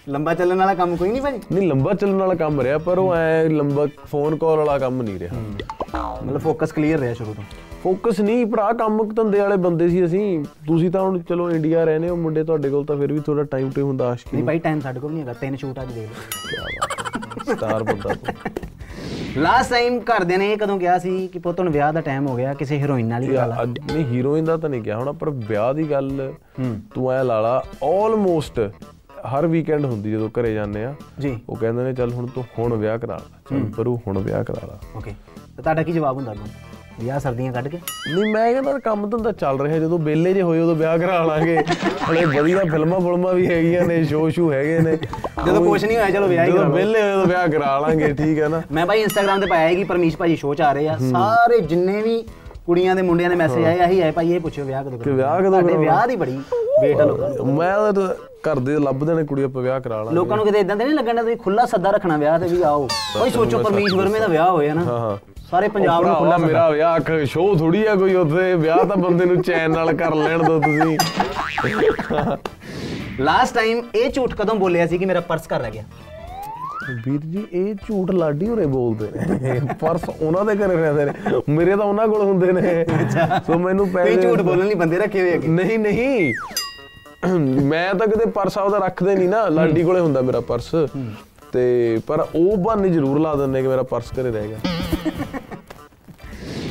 ਲੰਬਾ ਚੱਲਣ ਵਾਲਾ ਕੰਮ ਕੋਈ ਨਹੀਂ ਭਾਜੀ? ਨਹੀਂ ਲੰਬਾ ਚੱਲਣ ਵਾਲਾ ਕੰਮ ਰਿਹਾ ਪਰ ਉਹ ਐ ਲੰਬਾ ਫੋਨ ਕਾਲ ਵਾਲਾ ਕੰਮ ਨਹੀਂ ਰਿਹਾ। ਮਤਲਬ ਫੋਕਸ ਕਲੀਅਰ ਰਿਹਾ ਸ਼ੁਰੂ ਤੋਂ। ਫੋਕਸ ਨਹੀਂ ਭਰਾ ਕੰਮ ਧੰਦੇ ਵਾਲੇ ਬੰਦੇ ਸੀ ਅਸੀਂ। ਤੁਸੀਂ ਤਾਂ ਹੁਣ ਚਲੋ ਇੰਡੀਆ ਰਹਿੰਦੇ ਹੋ ਮੁੰਡੇ ਤੁਹਾਡੇ ਕੋਲ ਤਾਂ ਫਿਰ ਵੀ ਥੋੜਾ ਟਾਈਮ ਟੂ ਹੁੰਦਾ ਆਸ਼ਕੀ ਨਹੀਂ ਭਾਈ ਟਾਈਮ ਸਾਡੇ ਕੋਲ ਨਹੀਂ ਹੈਗਾ ਤਿੰਨ ਸ਼ੂਟ ਅੱਜ ਦੇਖ ਲਓ। ਸਟਾਰ ਬੰਦਾ ਤੂੰ ਲਾਸਟ ਟਾਈਮ ਘਰਦਿਆਂ ਨੇ ਇਹ ਕਦੋਂ ਕਿਹਾ ਸੀ ਕਿ ਪੁੱਤ ਹੁਣ ਵਿਆਹ ਦਾ ਟਾਈਮ ਹੋ ਗਿਆ ਕਿਸੇ ਹੀਰੋਇਨ ਨਾਲ ਹੀ ਕਰਾ ਲਾ। ਅੱਜ ਨਹੀਂ ਹੀਰੋਇਨ ਦਾ ਤਾਂ ਨਹੀਂ ਕਿਹਾ ਹੋਣਾ ਪਰ ਵਿਆਹ ਦੀ ਗੱਲ ਤੂੰ ਐ ਲਾ ਆਲਮੋਸਟ ਹਰ ਵੀਕਐਂਡ ਹੁੰਦੀ ਜਦੋਂ ਘਰੇ ਜਾਂਦੇ ਆ ਜੀ। ਉਹ ਕਹਿੰਦੇ ਨੇ ਚੱਲ ਹੁਣ ਤੂੰ ਹੁਣ ਵਿਆਹ ਕਰਾ ਲਾ ਚੱਲ ਪਰੂ ਹੁਣ ਵਿਆਹ ਕਰਾ ਲਾ। ਓਕੇ ਤਾਂ ਤੁਹਾਡਾ ਕੀ ਜਵਾਬ ਹੁੰਦਾ ਅੱਗੋਂ ਵਿਆਹ ਸਰਦੀਆਂ ਕੱਢ ਕੇ? ਨਹੀਂ ਮੈਂ ਕਹਿੰਦਾ ਕੰਮ ਧੰਦਾ ਚੱਲ ਰਿਹਾ ਜਦੋਂ ਬੇਲੇ ਜੇ ਹੋਏ ਉਦੋਂ ਵਿਆਹ ਕਰਾ ਲਾਂਗੇ। ਹਲੇ ਵਧੀਆ ਫਿਲਮਾਂ ਫੁਲਮਾਂ ਵੀ ਹੈਗੀਆਂ ਨੇ ਸ਼ੋਅ ਸ਼ੂ ਹੈਗੇ ਨੇ। ਜਦੋਂ ਕੁਛ ਨਹੀਂ ਹੋਇਆ ਚਲੋ ਵਿਆਹ ਹੀ ਕਰਾ ਲਓ। ਬੇਲੇ ਹੋਏ ਉਦੋਂ ਵਿਆਹ ਕਰਾ ਲਾਂਗੇ ਠੀਕ ਹੈ ਨਾ? ਮੈਂ ਭਾਈ ਇੰਸਟਾਗ੍ਰam ਤੇ ਪਾਇਆ ਹੈ ਕਿ ਪਰਮੇਸ਼ ਭਾਜੀ ਸ਼ੋਅ ਚ ਆ ਰਹੇ ਆ। ਸਾਰੇ ਜਿੰਨੇ ਵੀ ਕੁੜੀਆਂ ਦੇ ਮੁੰਡਿਆਂ ਦੇ ਮੈਸੇਜ ਆਏ ਆਹੀ ਆਏ ਭਾਈ ਇਹ ਪੁੱਛਿਓ ਵਿਆਹ ਕਦੋਂ ਕਿ ਵਿਆਹ ਕਦੋਂ ਕਰਾਉਣਾ? ਵਿਆਹ ਦੀ ਬੜੀ ਵੇਟ ਆ ਲੋਕਾਂ ਨੂੰ। ਮੈਂ ਤਾਂ ਘਰ ਦੇ ਲੱਭਦੇ ਨੇ ਕੁੜੀ ਆਪਾਂ ਵਿਆਹ ਕਰਾ ਲਾਂਗੇ। ਲੋਕਾਂ ਨੂੰ ਕਿਤੇ ਇਦਾਂ ਤੇ ਨਹੀਂ ਲੱਗਣਾ ਤੁਸੀਂ ਖੁੱਲਾ ਸੱਦਾ ਰੱਖਣਾ ਵਿਆਹ ਤੇ ਵੀ ਆਓ। ਕੋਈ ਸੋਚੋ ਪਰਮੇਸ਼ ਵਰਮੇ ਦਾ ਵਿਆਹ ਹੋਇਆ ਨਾ। ਹਾਂ। ਸਾਰੇ ਪੰਜਾਬ ਨੂੰ ਖੁੱਲਾ ਮੇਰਾ ਵਿਆਹ ਕ ਸ਼ੋਅ ਥੋੜੀ ਆ ਕੋਈ ਉੱਥੇ। ਵਿਆਹ ਤਾਂ ਬੰਦੇ ਨੂੰ ਚੈਨ ਨਾਲ ਕਰ ਲੈਣ ਦੋ ਤੁਸੀਂ। ਲਾਸਟ ਟਾਈਮ ਇਹ ਝੂਠ ਕਦੋਂ ਬੋਲਿਆ ਸੀ ਕਿ ਮੇਰਾ ਪਰਸ ਘਰ ਰਹਿ ਗਿਆ? ਵੀਰ ਜੀ ਇਹ ਝੂਠ ਲਾਡੀ ਹੋਰੇ ਬੋਲਦੇ ਨੇ। ਪਰਸ ਉਹਨਾਂ ਦੇ ਘਰੇ ਰਹਿੰਦੇ ਨੇ। ਮੇਰੇ ਤਾਂ ਉਹਨਾਂ ਕੋਲ ਹੁੰਦੇ ਨੇ। ਸੋ ਮੈਨੂੰ ਕਈ ਪੈਸੇ ਝੂਠ ਬੋਲਣ ਲਈ ਬੰਦੇ ਰੱਖੇ ਹੋਏ ਹੈਗੇ? ਨਹੀਂ ਨਹੀਂ। ਮੈਂ ਤਾਂ ਕਦੇ ਪਰਸ ਆਪਦਾ ਰੱਖਦੇ ਨਹੀਂ ਨਾ। ਲਾਡੀ ਕੋਲੇ ਹੁੰਦਾ ਮੇਰਾ ਪਰਸ ਤੇ ਪਰ ਉਹ ਬਹਾਨੇ ਜ਼ਰੂਰ ਲਾ ਦਿੰਦੇ ਕਿ ਮੇਰਾ ਪਰਸ ਘਰੇ ਰਹਿ ਗਿਆ।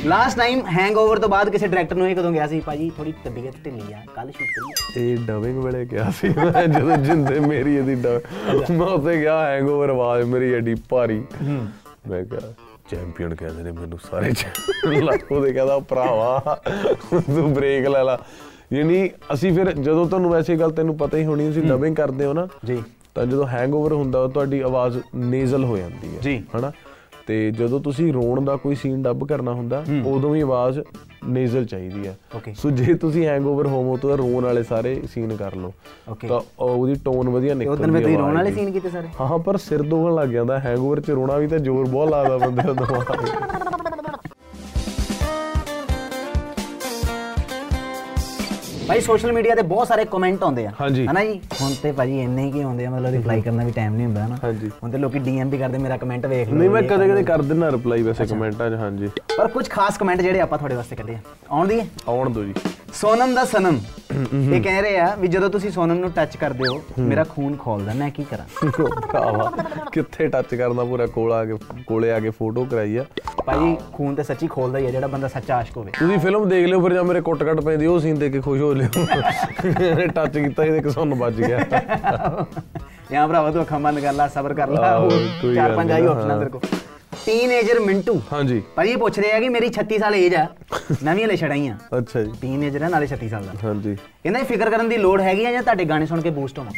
ਲਾਸਟ ਟਾਈਮ ਹੈਂਗਓਵਰ ਤੋਂ ਬਾਅਦ ਕਿਸੇ ਡਾਇਰੈਕਟਰ ਨੂੰ ਇਹ ਕਦੋਂ ਗਿਆ ਸੀ? ਭਾਜੀ ਥੋੜੀ ਤਬੀਅਤ ਢਿੱਲੀ ਆ ਕੱਲ ਸ਼ੂਟ ਕਰੀਏ ਇਹ ਡਬਿੰਗ ਵੇਲੇ ਗਿਆ ਸੀ ਮੈਂ ਜਦੋਂ ਜਿੰਦੇ ਮੇਰੀ ਇਹਦੀ ਡਬ ਮੈਂ ਉੱਥੇ ਗਿਆ ਹੈਂਗਓਵਰ ਆਵਾਜ਼ ਮੇਰੀ ਐਡੀ ਭਾਰੀ। ਮੈਂ ਕਿਹਾ ਚੈਂਪੀਅਨ ਕਹਿੰਦੇ ਨੇ ਮੈਨੂੰ ਸਾਰੇ ਲੱਖੋ ਦੇ ਕਹਿੰਦਾ ਭਰਾਵਾ ਤੂੰ ਬ੍ਰੇਕ ਲੈ ਲਾ। ਯਾਨੀ ਅਸੀਂ ਫਿਰ ਜਦੋਂ ਤੁਹਾਨੂੰ ਵੈਸੇ ਗੱਲ ਤੈਨੂੰ ਪਤਾ ਹੀ ਹੋਣੀ ਤੁਸੀਂ ਡਬਿੰਗ ਕਰਦੇ ਹੋ ਨਾ ਜੀ। ਤਾਂ ਜਦੋਂ ਹੈਂਗਓਵਰ ਹੁੰਦਾ ਤੁਹਾਡੀ ਆਵਾਜ਼ ਨੇਜ਼ਲ ਹੋ ਜਾਂਦੀ ਹੈ। ਹਨਾ ਤੇ ਜਦੋਂ ਤੁਸੀਂ ਰੋਣ ਦਾ ਕੋਈ ਸੀਨ ਡੱਬ ਕਰਨਾ ਹੁੰਦਾ ਉਦੋਂ ਵੀ ਆਵਾਜ਼ ਨੇਜ਼ਲ ਚਾਹੀਦੀ ਹੈ. ਸੋ ਜੇ ਤੁਸੀਂ ਹੈਂਗਓਵਰ ਹੋਵੋ ਤਾਂ ਰੋਣ ਵਾਲੇ ਸਾਰੇ ਸੀਨ ਕਰ ਲਓ. ਤਾਂ ਉਹਦੀ ਟੋਨ ਵਧੀਆ ਨਿਕਲਦੀ ਉਦੋਂ ਮੈਂ ਤੁਸੀਂ ਰੋਣ ਵਾਲੇ। ਸੀਨ ਕੀਤੇ ਸਾਰੇ ਹਾਂ ਹਾਂ ਪਰ ਸਿਰ ਦੁਖਣ ਲੱਗ ਜਾਂਦਾ ਹੈਂਗਓਵਰ ਚ ਰੋਣਾ ਵੀ ਤਾਂ ਜ਼ੋਰ ਬਹੁਤ ਲੱਗਦਾ ਬੰਦੇ ਦਾ ਦਿਮਾਗ ਭਾਈ ਸੋਸ਼ਲ ਮੀਡੀਆ ਤੇ ਬਹੁਤ ਸਾਰੇ ਕਮੈਂਟ ਆਉਂਦੇ ਆ। ਹਨਾ ਜੀ? ਹੁਣ ਤੇ ਭਾਜੀ ਇੰਨੇ ਕੀ ਆਉਂਦੇ ਆ ਮਤਲਬ ਰਿਪਲਾਈ ਕਰਨਾ ਵੀ ਟਾਈਮ ਨਹੀਂ ਹੁੰਦਾ ਹਨਾ। ਹੁਣ ਤੇ ਲੋਕੀ ਡੀਐਮ ਵੀ ਕਰਦੇ ਮੇਰਾ ਕਮੈਂਟ ਵੇਖ ਲਓ ਨਹੀਂ ਮੈਂ ਕਦੇ ਕਦੇ। ਕਰ ਦਿੰਦਾ ਰਿਪਲਾਈ ਵੈਸੇ ਕਮੈਂਟਾਂ 'ਚ ਹਾਂਜੀ। ਪਰ ਕੁਝ ਖਾਸ ਕਮੈਂਟ ਜਿਹੜੇ ਆਪਾਂ ਤੁਹਾਡੇ ਵਾਸਤੇ ਕੱਢੇ ਆ। ਆਉਣ ਦੀ? ਆਉਣ ਦਿਓ ਜੀ। ਸੋਨਮ ਦਾ ਸਨਮ। ਇਹ ਕਹਿ ਰਹੇ ਆ ਵੀ ਜਦੋਂ ਤੁਸੀਂ ਸੋਨਮ ਨੂੰ ਟੱਚ ਕਰਦੇ ਹੋ ਮੇਰਾ ਖੂਨ ਖੋਲਦਾ ਮੈਂ ਕੀ ਕਰਾਂ? <laughs> ਭਰਾਵਾ ਕਿੱਥੇ ਟੱਚ ਕਰਨਾ ਪੂਰਾ ਕੋਲ ਆ ਕੇ ਕੋਲੇ ਆ ਕੇ ਫੋਟੋ ਕਰਾਈ ਆ। ਭਾਜੀ ਖੂਨ ਤੇ ਸੱਚੀ ਖੋਲਦਾ ਹੀ ਆ ਜਿਹੜਾ ਬੰਦਾ ਸੱਚਾ ਆਸ਼ਕ ਹੋਵੇ। ਤੁਸੀਂ ਫਿਲਮ ਦੇਖ ਲਿਓ ਫਿਰ ਜਾਂ ਮੇਰੇ ਕੁੱਟ ਕੱਟ ਪੈਂਦੀ ਉਹ ਸੀਨ ਦੇਖ ਕੇ ਖੁਸ਼ ਹੋ ਲਿਓ। ਟੱਚ ਕੀਤਾ ਇਹਦੇ ਕਿ ਸਾਨੂੰ ਵੱਜ ਗਿਆ। ਯਾਂ ਭਰਾਵਾ ਤੂੰ ਅੱਖਾਂ ਬੰਦ ਕਰ ਲੈ ਸਬਰ ਕਰ ਲੈ। ਚਾਰ ਪੰਜ ਆਈ ਆਪਸ਼ਨ ਹਾਂ। ਤੇਰੇ ਕੋ ਟੀਨੇਜਰ ਮਿੰਟੂ। ਹਾਂਜੀ। ਭਾਜੀ ਇਹ ਪੁੱਛ ਰਹੇ ਆ ਕਿ ਮੇਰੀ 36 ਸਾਲ ਏਜ ਆ। ਮੈਂ ਵੀ ਹਲੇ ਛੜਾਈ ਆ। ਅੱਛਾ ਜੀ। ਟੀਨੇਜਰ ਹੈ ਨਾਲੇ 36 ਸਾਲ ਦਾ। ਹਾਂਜੀ। ਕਹਿੰਦਾ ਫਿਕਰ ਕਰਨ ਦੀ ਲੋੜ ਹੈਗੀ ਆ ਜਾਂ ਤੁਹਾਡੇ ਗਾਣੇ ਸੁਣ ਕੇ ਬੂਸਟ ਹੋਵਾਂ?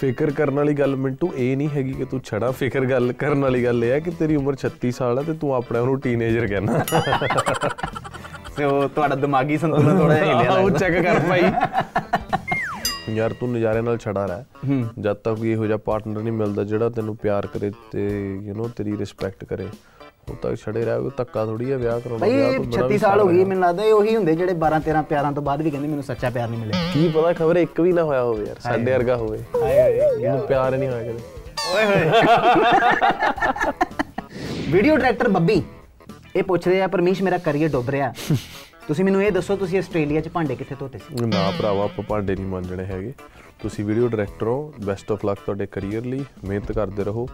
ਫਿਕਰ ਕਰਨ ਵਾਲੀ ਗੱਲ ਮਿੰਟੂ ਇਹ ਨਹੀਂ ਹੈਗੀ ਕਿ ਤੂੰ ਛੜਾ ਫਿਕਰ ਗੱਲ ਕਰਨ ਵਾਲੀ ਗੱਲ ਇਹ ਹੈ ਕਿ ਤੇਰੀ ਉਮਰ 36 ਸਾਲ ਹੈ ਤੇ ਤੂੰ ਆਪਣੇ ਆਪ ਨੂੰ ਟੀਨੇਜਰ ਕਹਿਣਾ। ਤੇ ਉਹ ਤੁਹਾਡਾ ਦਿਮਾਗੀ ਸੰਤੁਲਨ ਥੋੜਾ ਜਿਹਾ ਹਿੱਲਿਆ ਉਹ। ਚੈੱਕ ਕਰ ਭਾਈ। ਯਾਰ ਤੂੰ ਨਜ਼ਾਰੇ ਨਾਲ ਛੜਾ ਰਹਿ। ਜਦ ਤੱਕ ਇਹੋ ਜਿਹਾ ਪਾਰਟਨਰ ਨਹੀਂ ਮਿਲਦਾ ਜਿਹੜਾ ਤੈਨੂੰ ਪਿਆਰ ਕਰੇ ਤੇ ਯੂ نو ਤੇਰੀ ਰਿਸਪੈਕਟ ਕਰੇ। ਉਹ ਤੱਕ ਛੜੇ ਰਹਿ ਕੋਈ ਧੱਕਾ ਥੋੜੀ ਹੈ ਵਿਆਹ ਕਰਾਉਣਾ ਤੋਂ ਬੜਾ 36 ਵੀ ਸਾਲ ਹੋ ਗਈ ਮੈਨੂੰ ਲੱਗਦਾ ਇਹ ਉਹੀ ਹੁੰਦੇ ਜਿਹੜੇ 12 13 ਪਿਆਰਾਂ ਤੋਂ ਬਾਅਦ ਵੀ ਕਹਿੰਦੇ ਮੈਨੂੰ ਸੱਚਾ ਪਿਆਰ ਨਹੀਂ ਮਿਲਿਆ। ਕੀ ਪਤਾ ਖਬਰ ਇੱਕ ਵੀ ਨਾ ਹੋਇਆ ਹੋਵੇ ਯਾਰ ਸਾਡੇ ਵਰਗਾ ਹੋਵੇ। ਹਾਏ ਹਾਏ। ਇਹਨੂੰ ਪਿਆਰ ਨਹੀਂ ਹੋਇਆ ਕਦੇ। ਓਏ ਹੋਏ। ਵੀਡੀਓ ਡਾਇਰੈਕਟਰ ਬੱਬੀ ਇਹ ਪੁੱਛ ਰਹੇ ਆ ਪਰਮੇਸ਼ ਮੇਰਾ ਕਰੀਅਰ ਡੁੱਬ ਰਿਹਾ। ਤੁਸੀਂ ਮੈਨੂੰ ਇਹ ਦੱਸੋ ਤੁਸੀਂ ਆਸਟ੍ਰੇਲੀਆ 'ਚ ਭਾਂਡੇ ਕਿੱਥੇ ਧੋਤੇ ਸੀ? ਨਾ ਭਰਾਵਾ ਆਪਾਂ ਭਾਂਡੇ ਨਹੀਂ ਮੰਨਣੇ ਹੈਗੇ। ਤੁਸੀਂ ਵੀਡੀਓ ਡਾਇਰੈਕਟਰ ਹੋ ਬੈਸਟ ਆਫ ਲੱਕ ਤੁਹਾਡੇ ਕੈਰੀਅਰ ਲਈ ਮਿਹਨਤ ਕਰਦੇ ਰਹੋ।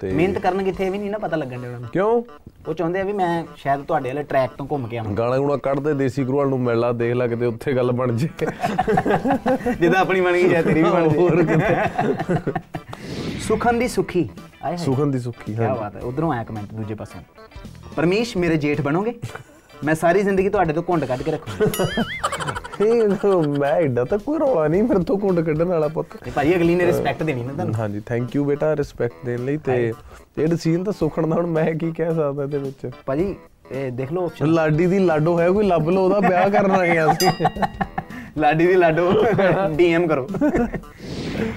ਤੇ ਮਿਹਨਤ ਕਰਨ ਕਿੱਥੇ ਵੀ ਨਹੀਂ ਨਾ ਪਤਾ ਲੱਗਣ ਦੇ ਉਹਨਾਂ ਨੂੰ। ਕਿਉਂ? ਉਹ ਚਾਹੁੰਦੇ ਆ ਵੀ ਮੈਂ ਸ਼ਾਇਦ ਤੁਹਾਡੇ ਵਾਲੇ ਟਰੈਕ ਤੋਂ ਘੁੰਮ ਕੇ ਆਵਾਂ। ਗਾਣਾ ਗੁਣਾ ਕੱਢਦੇ ਦੇਸੀ ਗੁਰੂਆਂ ਨੂੰ ਮਿਲ ਲਾ ਦੇਖ ਲਾ ਕਿਤੇ ਉੱਥੇ ਗੱਲ ਬਣ ਜੇ। ਜਿੱਦਾਂ ਆਪਣੀ ਬਣ ਗਈ ਜਾਂ ਤੇਰੀ ਵੀ ਬਣ ਗਈ ਸੁਖਨ ਦੀ ਸੁਖੀ। ਆਏ ਸੁਖਨ ਦੀ ਸੁੱਖੀ ਕੀ ਹਾਂ ਬਾਤ ਹੈ। ਉਧਰੋਂ ਆਇਆ ਕਮੈਂਟ ਦੂਜੇ ਪਾਸੋਂ। ਪਰਮੇਸ਼ ਮੇਰੇ ਜੇਠ ਬਣੋਗੇ? ਮੈਂ ਸਾਰੀ ਜ਼ਿੰਦਗੀ ਤੁਹਾਡੇ ਤੋਂ ਘੁੰਡ ਕੱਢ ਕੇ ਰੱਖੂੰਗਾ। ਇਹ ਮੈਂ ਐਡਾ ਤਾਂ ਕੋਈ ਰੌਲਾ ਨਹੀਂ ਮੇਰੇ ਤੋਂ ਕੁੰਡ ਕੱਢਣ ਵਾਲਾ ਪੁੱਤ। ਭਾਜੀ ਅਗਲੀ ਨੇ ਰਿਸਪੈਕਟ ਦੇਣੀ ਨਾ ਤੁਹਾਨੂੰ। ਹਾਂਜੀ ਥੈਂਕ ਯੂ ਬੇਟਾ ਰਿਸਪੈਕਟ ਦੇਣ ਲਈ ਤੇ ਇਹ ਡਿਸੀਜਨ ਤਾਂ ਸੁਖਣ ਦਾ ਹੁਣ ਮੈਂ ਕੀ ਕਹਿ ਸਕਦਾ ਇਹਦੇ ਵਿੱਚ? ਭਾਜੀ ਇਹ ਦੇਖ ਲਓ ਆਪਸ਼ਨ ਲਾਡੀ ਦੀ ਲਾਡੋ ਹੈ ਕੋਈ ਲੱਭ ਲਓ ਉਹਦਾ ਵਿਆਹ ਕਰਨ ਆ ਅਸੀਂ। ਲਾਡੀ ਦੀ ਲਾਡੋ ਡੀਐਮ ਕਰੋ।